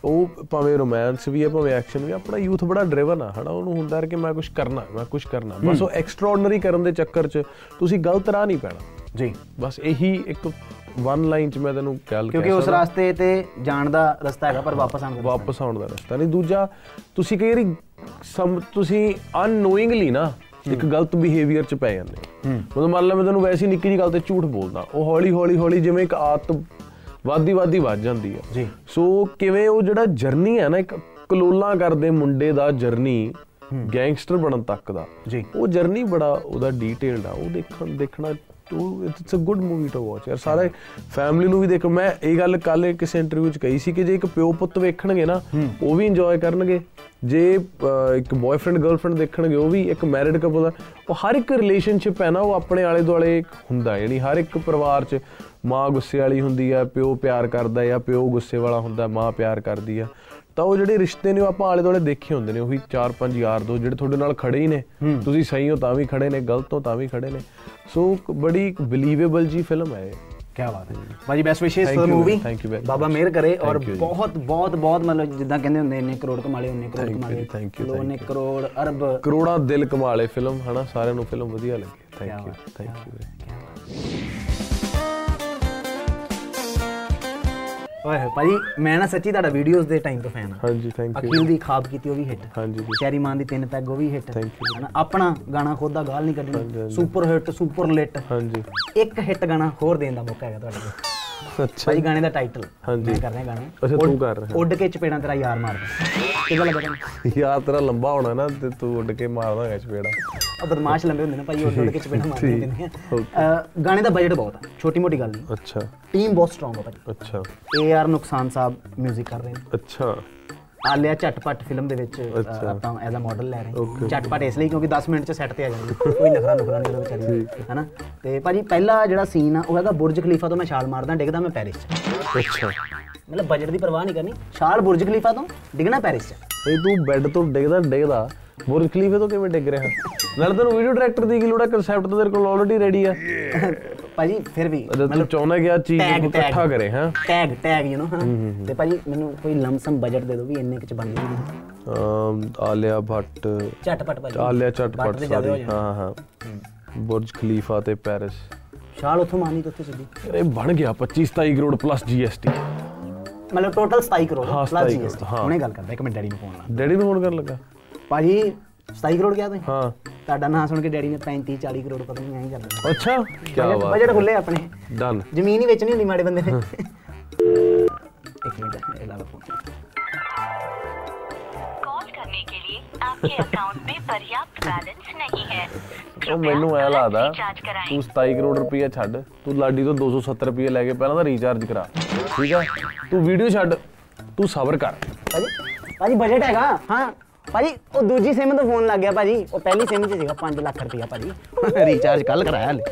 ਉਹ ਭਾਵੇਂ ਰੋਮਾਂਸ ਵੀ ਹੈ ਭਾਵੇਂ ਐਕਸ਼ਨ ਵੀ ਆਪਣਾ ਯੂਥ ਬੜਾ ਡਰਾਈਵਨ ਆ ਹਨਾ ਉਹਨੂੰ ਹੁੰਦਾ ਹੈ ਕਿ ਮੈਂ ਕੁਝ ਕਰਨਾ ਮੈਂ ਕੁਝ ਕਰਨਾ। ਬਸ ਉਹ ਐਕਸਟਰਾਆਰਡਨਰੀ ਕਰਨ ਦੇ ਚੱਕਰ 'ਚ ਤੁਸੀਂ ਗਲਤ ਰਾਹ ਨਹੀਂ ਪੈਣਾ। ਜੀ। ਬਸ ਇਹੀ ਇੱਕ ਵਨ ਲਾਈਨ 'ਚ ਮੈਂ ਤੈਨੂੰ ਗੱਲ ਕਿਉਂਕਿ ਉਸ ਰਸਤੇ ਤੇ ਜਾਣ ਦਾ ਰਸਤਾ ਹੈਗਾ ਪਰ ਵਾਪਸ ਆਉਣ ਦਾ ਵਾਪਸ ਆਉਣ ਦਾ ਰਸਤਾ ਨਹੀਂ। ਦੂਜਾ ਤੁਸੀਂ ਕਈ ਵਾਰੀ ਸਮ ਤੁਸੀਂ ਅਨਨੋਇੰਗਲੀ ਨਾ ਇੱਕ ਗਲਤ ਬਿਹੇਵੀਅਰ ਚ ਪੈ ਜਾਂਦੇ। ਹੋ। ਮਤਲਬ ਮੰਨ ਲਾ ਮੈਂ ਤੁਹਾਨੂੰ ਵੈਸੇ ਨਿੱਕੀ ਜੀ ਗੱਲ ਤੇ ਝੂਠ ਬੋਲਦਾ। ਉਹ ਹੌਲੀ ਹੌਲੀ ਹੌਲੀ ਜਿਵੇਂ ਇੱਕ ਆਦਤ ਵਾਦੀ ਵਾਦੀ ਵੱਧ ਜਾਂਦੀ ਹੈ ਜੀ। ਸੋ ਕਿਵੇਂ ਉਹ ਜਿਹੜਾ ਜਰਨੀ ਹੈ ਨਾ ਇੱਕ ਕਲੋਲਾਂ ਕਰਦੇ ਮੁੰਡੇ ਦਾ ਜਰਨੀ ਗੈਂਗਸਟਰ ਬਣਨ ਤੱਕ ਦਾ ਜੀ। ਉਹ ਜਰਨੀ ਬੜਾ ਉਹਦਾ ਡੀਟੇਲਡ ਆ। ਉਹ ਦੇਖਣ ਦੇਖਣਾ it's a good movie to watch ਯਾਰ ਸਾਰੇ ਫੈਮਿਲੀ ਨੂੰ ਵੀ ਦੇਖ ਮੈਂ ਇਹ ਗੱਲ ਕੱਲ ਕਿਸੇ ਇੰਟਰਵਿਊ 'ਚ ਕਹੀ ਸੀ ਕਿ ਜੇ ਇੱਕ ਪਿਓ ਪੁੱਤ ਵੇਖਣਗੇ ਨਾ ਉਹ ਵੀ ਇੰਜੋਏ ਕਰਨਗੇ। ਜੇ ਇੱਕ ਬॉयਫ੍ਰੈਂਡ ਗਰਲਫ੍ਰੈਂਡ ਦੇਖਣਗੇ ਉਹ ਵੀ ਇੱਕ ਮੈਰਿਡ ਕਪਲ ਉਹ ਹਰ ਇੱਕ ਰਿਲੇਸ਼ਨਸ਼ਿਪ ਹੈ ਨਾ ਉਹ ਆਪਣੇ ਆਲੇ ਦੁਆਲੇ ਹੁੰਦਾ ਯਾਨੀ ਹਰ ਇੱਕ ਪਰਿਵਾਰ 'ਚ ਮਾਂ ਗੁੱਸੇ ਵਾਲੀ ਹੁੰਦੀ ਆ ਪਿਓ ਪਿਆਰ ਕਰਦਾ ਜਾਂ ਪਿਓ ਗੁੱਸੇ ਵਾਲਾ ਹੁੰਦਾ ਮਾਂ ਪਿਆਰ ਕਰਦੀ ਆ ਤਾਂ ਉਹ ਜਿਹੜੇ ਰਿਸ਼ਤੇ ਨੇ ਉਹ ਆਪਾਂ ਆਲੇ ਦੁਆਲੇ ਦੇਖੇ ਹੁੰਦੇ ਨੇ ਉਹੀ ਚਾਰ ਪੰਜ ਯਾਰ ਦੋ ਜਿਹੜੇ ਤੁਹਾਡੇ ਨਾਲ ਖੜੇ ਹੀ ਨੇ। ਤੁਸੀਂ ਸਹੀ ਹੋ ਤਾਂ ਵੀ ਖੜੇ ਨੇ ਗਲਤ ਹੋ ਤਾਂ ਵੀ ਖੜੇ ਨੇ। ਸੋ ਬੜੀ ਇੱਕ ਬਿਲੀਵੇਬਲ ਜੀ ਫਿਲਮ ਹੈ ਇਹ। ਕੀ ਬਾਤ ਹੈ ਭਾਜੀ ਬੈਸਟ ਵਿਸ਼ੇਸ Thank for you, movie thank you very ਬਾਬਾ much. ਮਿਹਰ ਕਰੇ ਔਰ Thank you ਜੀ। ਬਹੁਤ ਬਹੁਤ ਬਹੁਤ ਮਤਲਬ ਜਿੱਦਾਂ ਕਹਿੰਦੇ ਹੁੰਦੇ ਇੰਨੇ ਕਰੋੜ ਕਮਾਲੇ ਉਹਨੇ crore Thank you, ਕਮਾਲੇ। thank you, ਲੋਕ thank ਨੇ ਕਰੋੜ ਅਰਬ। ਕਰੋੜਾਂ ਦਿਲ ਕਮਾ ਲਏ ਫਿਲਮ ਹਨਾ? ਸਾਰਿਆਂ ਨੂੰ ਫਿਲਮ ਵਧੀਆ ਲੱਗੀ। ਥੈਂਕ ਯੂ ਥੈਂਕ ਯੂ ਓਏ ਭਾਜੀ ਮੈਂ ਨਾ ਸੱਚੀ ਤੁਹਾਡਾ ਵੀਡੀਓਜ਼ ਦੇ ਟਾਈਮ ਤੋਂ ਫੈਨ ਆ ਹਾਂਜੀ ਥੈਂਕ ਯੂ ਅਖਿਲ ਦੀ ਖਾਬ ਕੀਤੀ ਉਹ ਵੀ ਹਿੱਟ ਹਾਂਜੀ ਜੀ। ਚੈਰੀ ਮਾਨ ਦੀ ਤਿੰਨ ਪੈਗ ਉਹ ਵੀ ਹਿੱਟ. ਹਨਾ ਆਪਣਾ ਗਾਣਾ ਖੁਦ ਦਾ ਗਾਲ ਨਹੀਂ ਕੱਢਣੀ। ਸੁਪਰ ਹਿੱਟ ਸੁਪਰ ਲਿਟ ਹਾਂਜੀ। ਇੱਕ ਹਿੱਟ ਗਾਣਾ ਹੋਰ ਦੇਣ ਦਾ ਮੌਕਾ ਹੈਗਾ ਤੁਹਾਡੇ ਕੋਲ। ਅੱਛਾ। ਭਾਜੀ ਗਾਣੇ ਦਾ ਟਾਈਟਲ ਹਾਂਜੀ। ਮੈਂ ਕਰ ਰਿਹਾ ਗਾਣਾ। ਅੱਛਾ, ਤੂੰ ਕਰ ਰਿਹਾ। ਉੱਡ ਕੇ ਚਪੇੜਾਂ ਤੇਰਾ ਯਾਰ ਮਾਰਦਾ ਕਿਦਾਂ ਲੱਗਾ ਤੁਹਾਨੂੰ ਯਾਰ ਤੇਰਾ ਲੰਬਾ ਹੋਣਾ ਨਾ ਤੇ ਤੂੰ ਉੱਡ ਕੇ ਮਾਰਦਾ ਹੈ ਚਪੇੜਾ। ਆ ਬਦਮਾਸ਼ ਲੰਬੇ ਹੁੰਦੇ ਨੇ ਭਾਈ ਉੱਡ ਉੱਡ ਕੇ ਚਪੇੜਾਂ ਮਾਰਦੇ ਨੇ ਗਾਣੇ ਦਾ ਬਜਟ ਬਹੁਤ ਆ। ਛੋਟੀ ਮੋਟੀ ਗੱਲ ਨਹੀਂ। ਅੱਛਾ। ਟੀਮ ਬਹੁਤ ਸਟਰੋਂਗ ਆ ਭਾਜੀ ਅੱਛਾ। ਏ ਆਰ ਨੁਕਸਾਨ ਸਾਹਿਬ 뮤직 ਕਰ ਰਹੇ ਨੇ। ਅੱਛਾ। ਆਲਿਆ ਝਟਪਟ ਫਿਲਮ ਦੇ ਵਿੱਚ। ਆਪਾਂ ਐਜ਼ ਅ ਮਾਡਲ ਲੈ ਰਹੇ ਝਟਪਟ ਇਸ ਲਈ ਕਿਉਂਕਿ 10 ਮਿੰਟ ਚ ਸੈੱਟ ਤੇ ਆ ਜਾਂਦੀ ਕੋਈ ਨਖਰਾ ਨੁਖਰਾ ਨਹੀਂ ਉਹਦੇ ਵਿਚਾਰੀ ਹਨਾ? ਤੇ ਭਾਜੀ ਪਹਿਲਾ ਜਿਹੜਾ ਸੀਨ ਆ ਉਹ ਹੈਗਾ ਬੁਰਜ ਖਲੀਫਾ ਤੋਂ ਮੈਂ ਛਾਲ ਮਾਰਦਾ ਡਿੱਗਦਾ ਮੈਂ ਪੈਰਿਸ ਚ। ਅੱਛਾ। ਮਤਲਬ ਬਜਟ ਦੀ ਪਰਵਾਹ ਨਹੀਂ ਕਰਨੀ। ਛਾਲ ਬੁਰਜ ਖਲੀਫਾ ਤੋਂ ਡਿੱਗਣਾ ਪੈਰਿਸ ਚ। ਇਹ ਤੂੰ ਬੈੱਡ ਤੋਂ ਡਿੱਗਦਾ ਡਿੱਗਦਾ। ਬੁਰਜ ਖਲੀਫੇ ਤੋਂ ਕਿਵੇਂ ਡਿੱਗ ਰਿਹਾ? ਨਾਲ ਤੈਨੂੰ ਵੀਡੀਓ ਡਾਇਰੈਕਟਰ ਦੀ ਕੀ ਲੋੜ ਹੈ ਕਨਸੈਪਟ ਤਾਂ ਤੇਰੇ ਕੋਲ ਆਲਰੇਡੀ ਰੈਡੀ ਆ। ਭਾਜੀ ਫਿਰ ਵੀ ਤੂੰ ਚਾਹੁੰਦਾ ਕਿ ਆ ਚੀਜ਼ ਨੂੰ ਇਕੱਠਾ ਕਰੇ ਹਾਂ? ਟੈਗ ਟੈਗ ਯੂ نو ਹਾਂ। ਤੇ ਭਾਜੀ ਮੈਨੂੰ ਕੋਈ ਲਮਸਮ ਬਜਟ ਦੇ ਦਿਓ ਵੀ ਇੰਨੇ ਕੁ ਚ ਬਣ ਜੂਗੀ ਆਲਿਆ ਭੱਟ। ਝਟਪਟ ਭਾਜੀ। ਆਲਿਆ ਝਟਪਟ ਸਾਰੀ ਹਾਂ ਹਾਂ ਬੁਰਜ ਖਲੀਫਾ ਤੇ ਪੈਰਿਸ। ਛਾਲ ਉੱਥੋਂ ਮਾਰਨੀ ਤੇ ਉੱਥੇ ਸਿੱਧੀ। ਇਹ ਬਣ ਗਿਆ 25 27 ਕਰੋੜ ਪਲੱਸ ਜੀਐਸਟੀ ਮਤਲਬ ਟੋਟਲ 27 ਕਰੋੜ ਪਲੱਸ 27 GST ਹਾਂ। ਹੁਣੇ ਗੱਲ ਕਰਦਾ ਇੱਕ ਮਿੰਟ ਡੈਡੀ ਨੂੰ ਫੋਨ ਲਾ। ਡੈਡੀ ਨੂੰ ਫੋਨ ਕਰਨ ਲੱਗਾ? ਭਾਜੀ 27 ਕਰੋੜ ਕਿਹਾ ਤੁਸੀਂ ਹਾਂ ਤੁਹਾਡਾ ਨਾਂ ਸੁਣ ਕੇ ਡੈਡੀ ਨੇ 35 40 ਕਰੋੜ ਪਤਾ ਨਹੀਂ ਐਂ ਹੀ ਕਰਦਾ ਅੱਛਾ ਕੀ ਬਜਟ ਬਾਤ ਬਜਟ ਖੁੱਲੇ ਆਪਣੇ ਡਨ ਜ਼ਮੀਨ ਹੀ ਵੇਚਣੀ ਹੁੰਦੀ ਮਾੜੇ ਬੰਦੇ ਨੇ ਇੱਕ ਮਿੰਟ ਇਹ ਲਾ ਲਓ ਫੋਨ कॉल करने के लिए आपके अकाउंट में पर्याप्त बैलेंस नहीं है ਉਹ ਮੈਨੂੰ ਐ ਲੱਗਦਾ रिचार्ज कराएं ਤੂੰ 27 ਕਰੋੜ ਰੁਪਈਆ ਛੱਡ ਤੂੰ ਲਾਡੀ ਤੋਂ 270 ਰੁਪਈਆ ਲੈ ਕੇ ਪਹਿਲਾਂ ਤਾਂ ਰੀਚਾਰਜ ਕਰਾ ਠੀਕ ਆ ਤੂੰ ਵੀਡੀਓ ਛੱਡ ਤੂੰ ਸਬਰ ਕਰ ਭਾਜੀ ਭਾਜੀ ਬਜਟ ਹੈਗਾ ਹਾਂ ਭਾਜੀ, ਉਹ ਦੂਜੀ ਸਿਮ ਤੋਂ ਫੋਨ ਲੱਗ ਗਿਆ ਭਾਜੀ। ਉਹ ਪਹਿਲੀ ਸਿਮ 'ਚ ਸੀਗਾ 5 ਲੱਖ ਰੁਪਇਆ ਭਾਜੀ। <laughs> ਰੀਚਾਰਜ ਕੱਲ ਕਰਾਇਆ ਹਲੇ।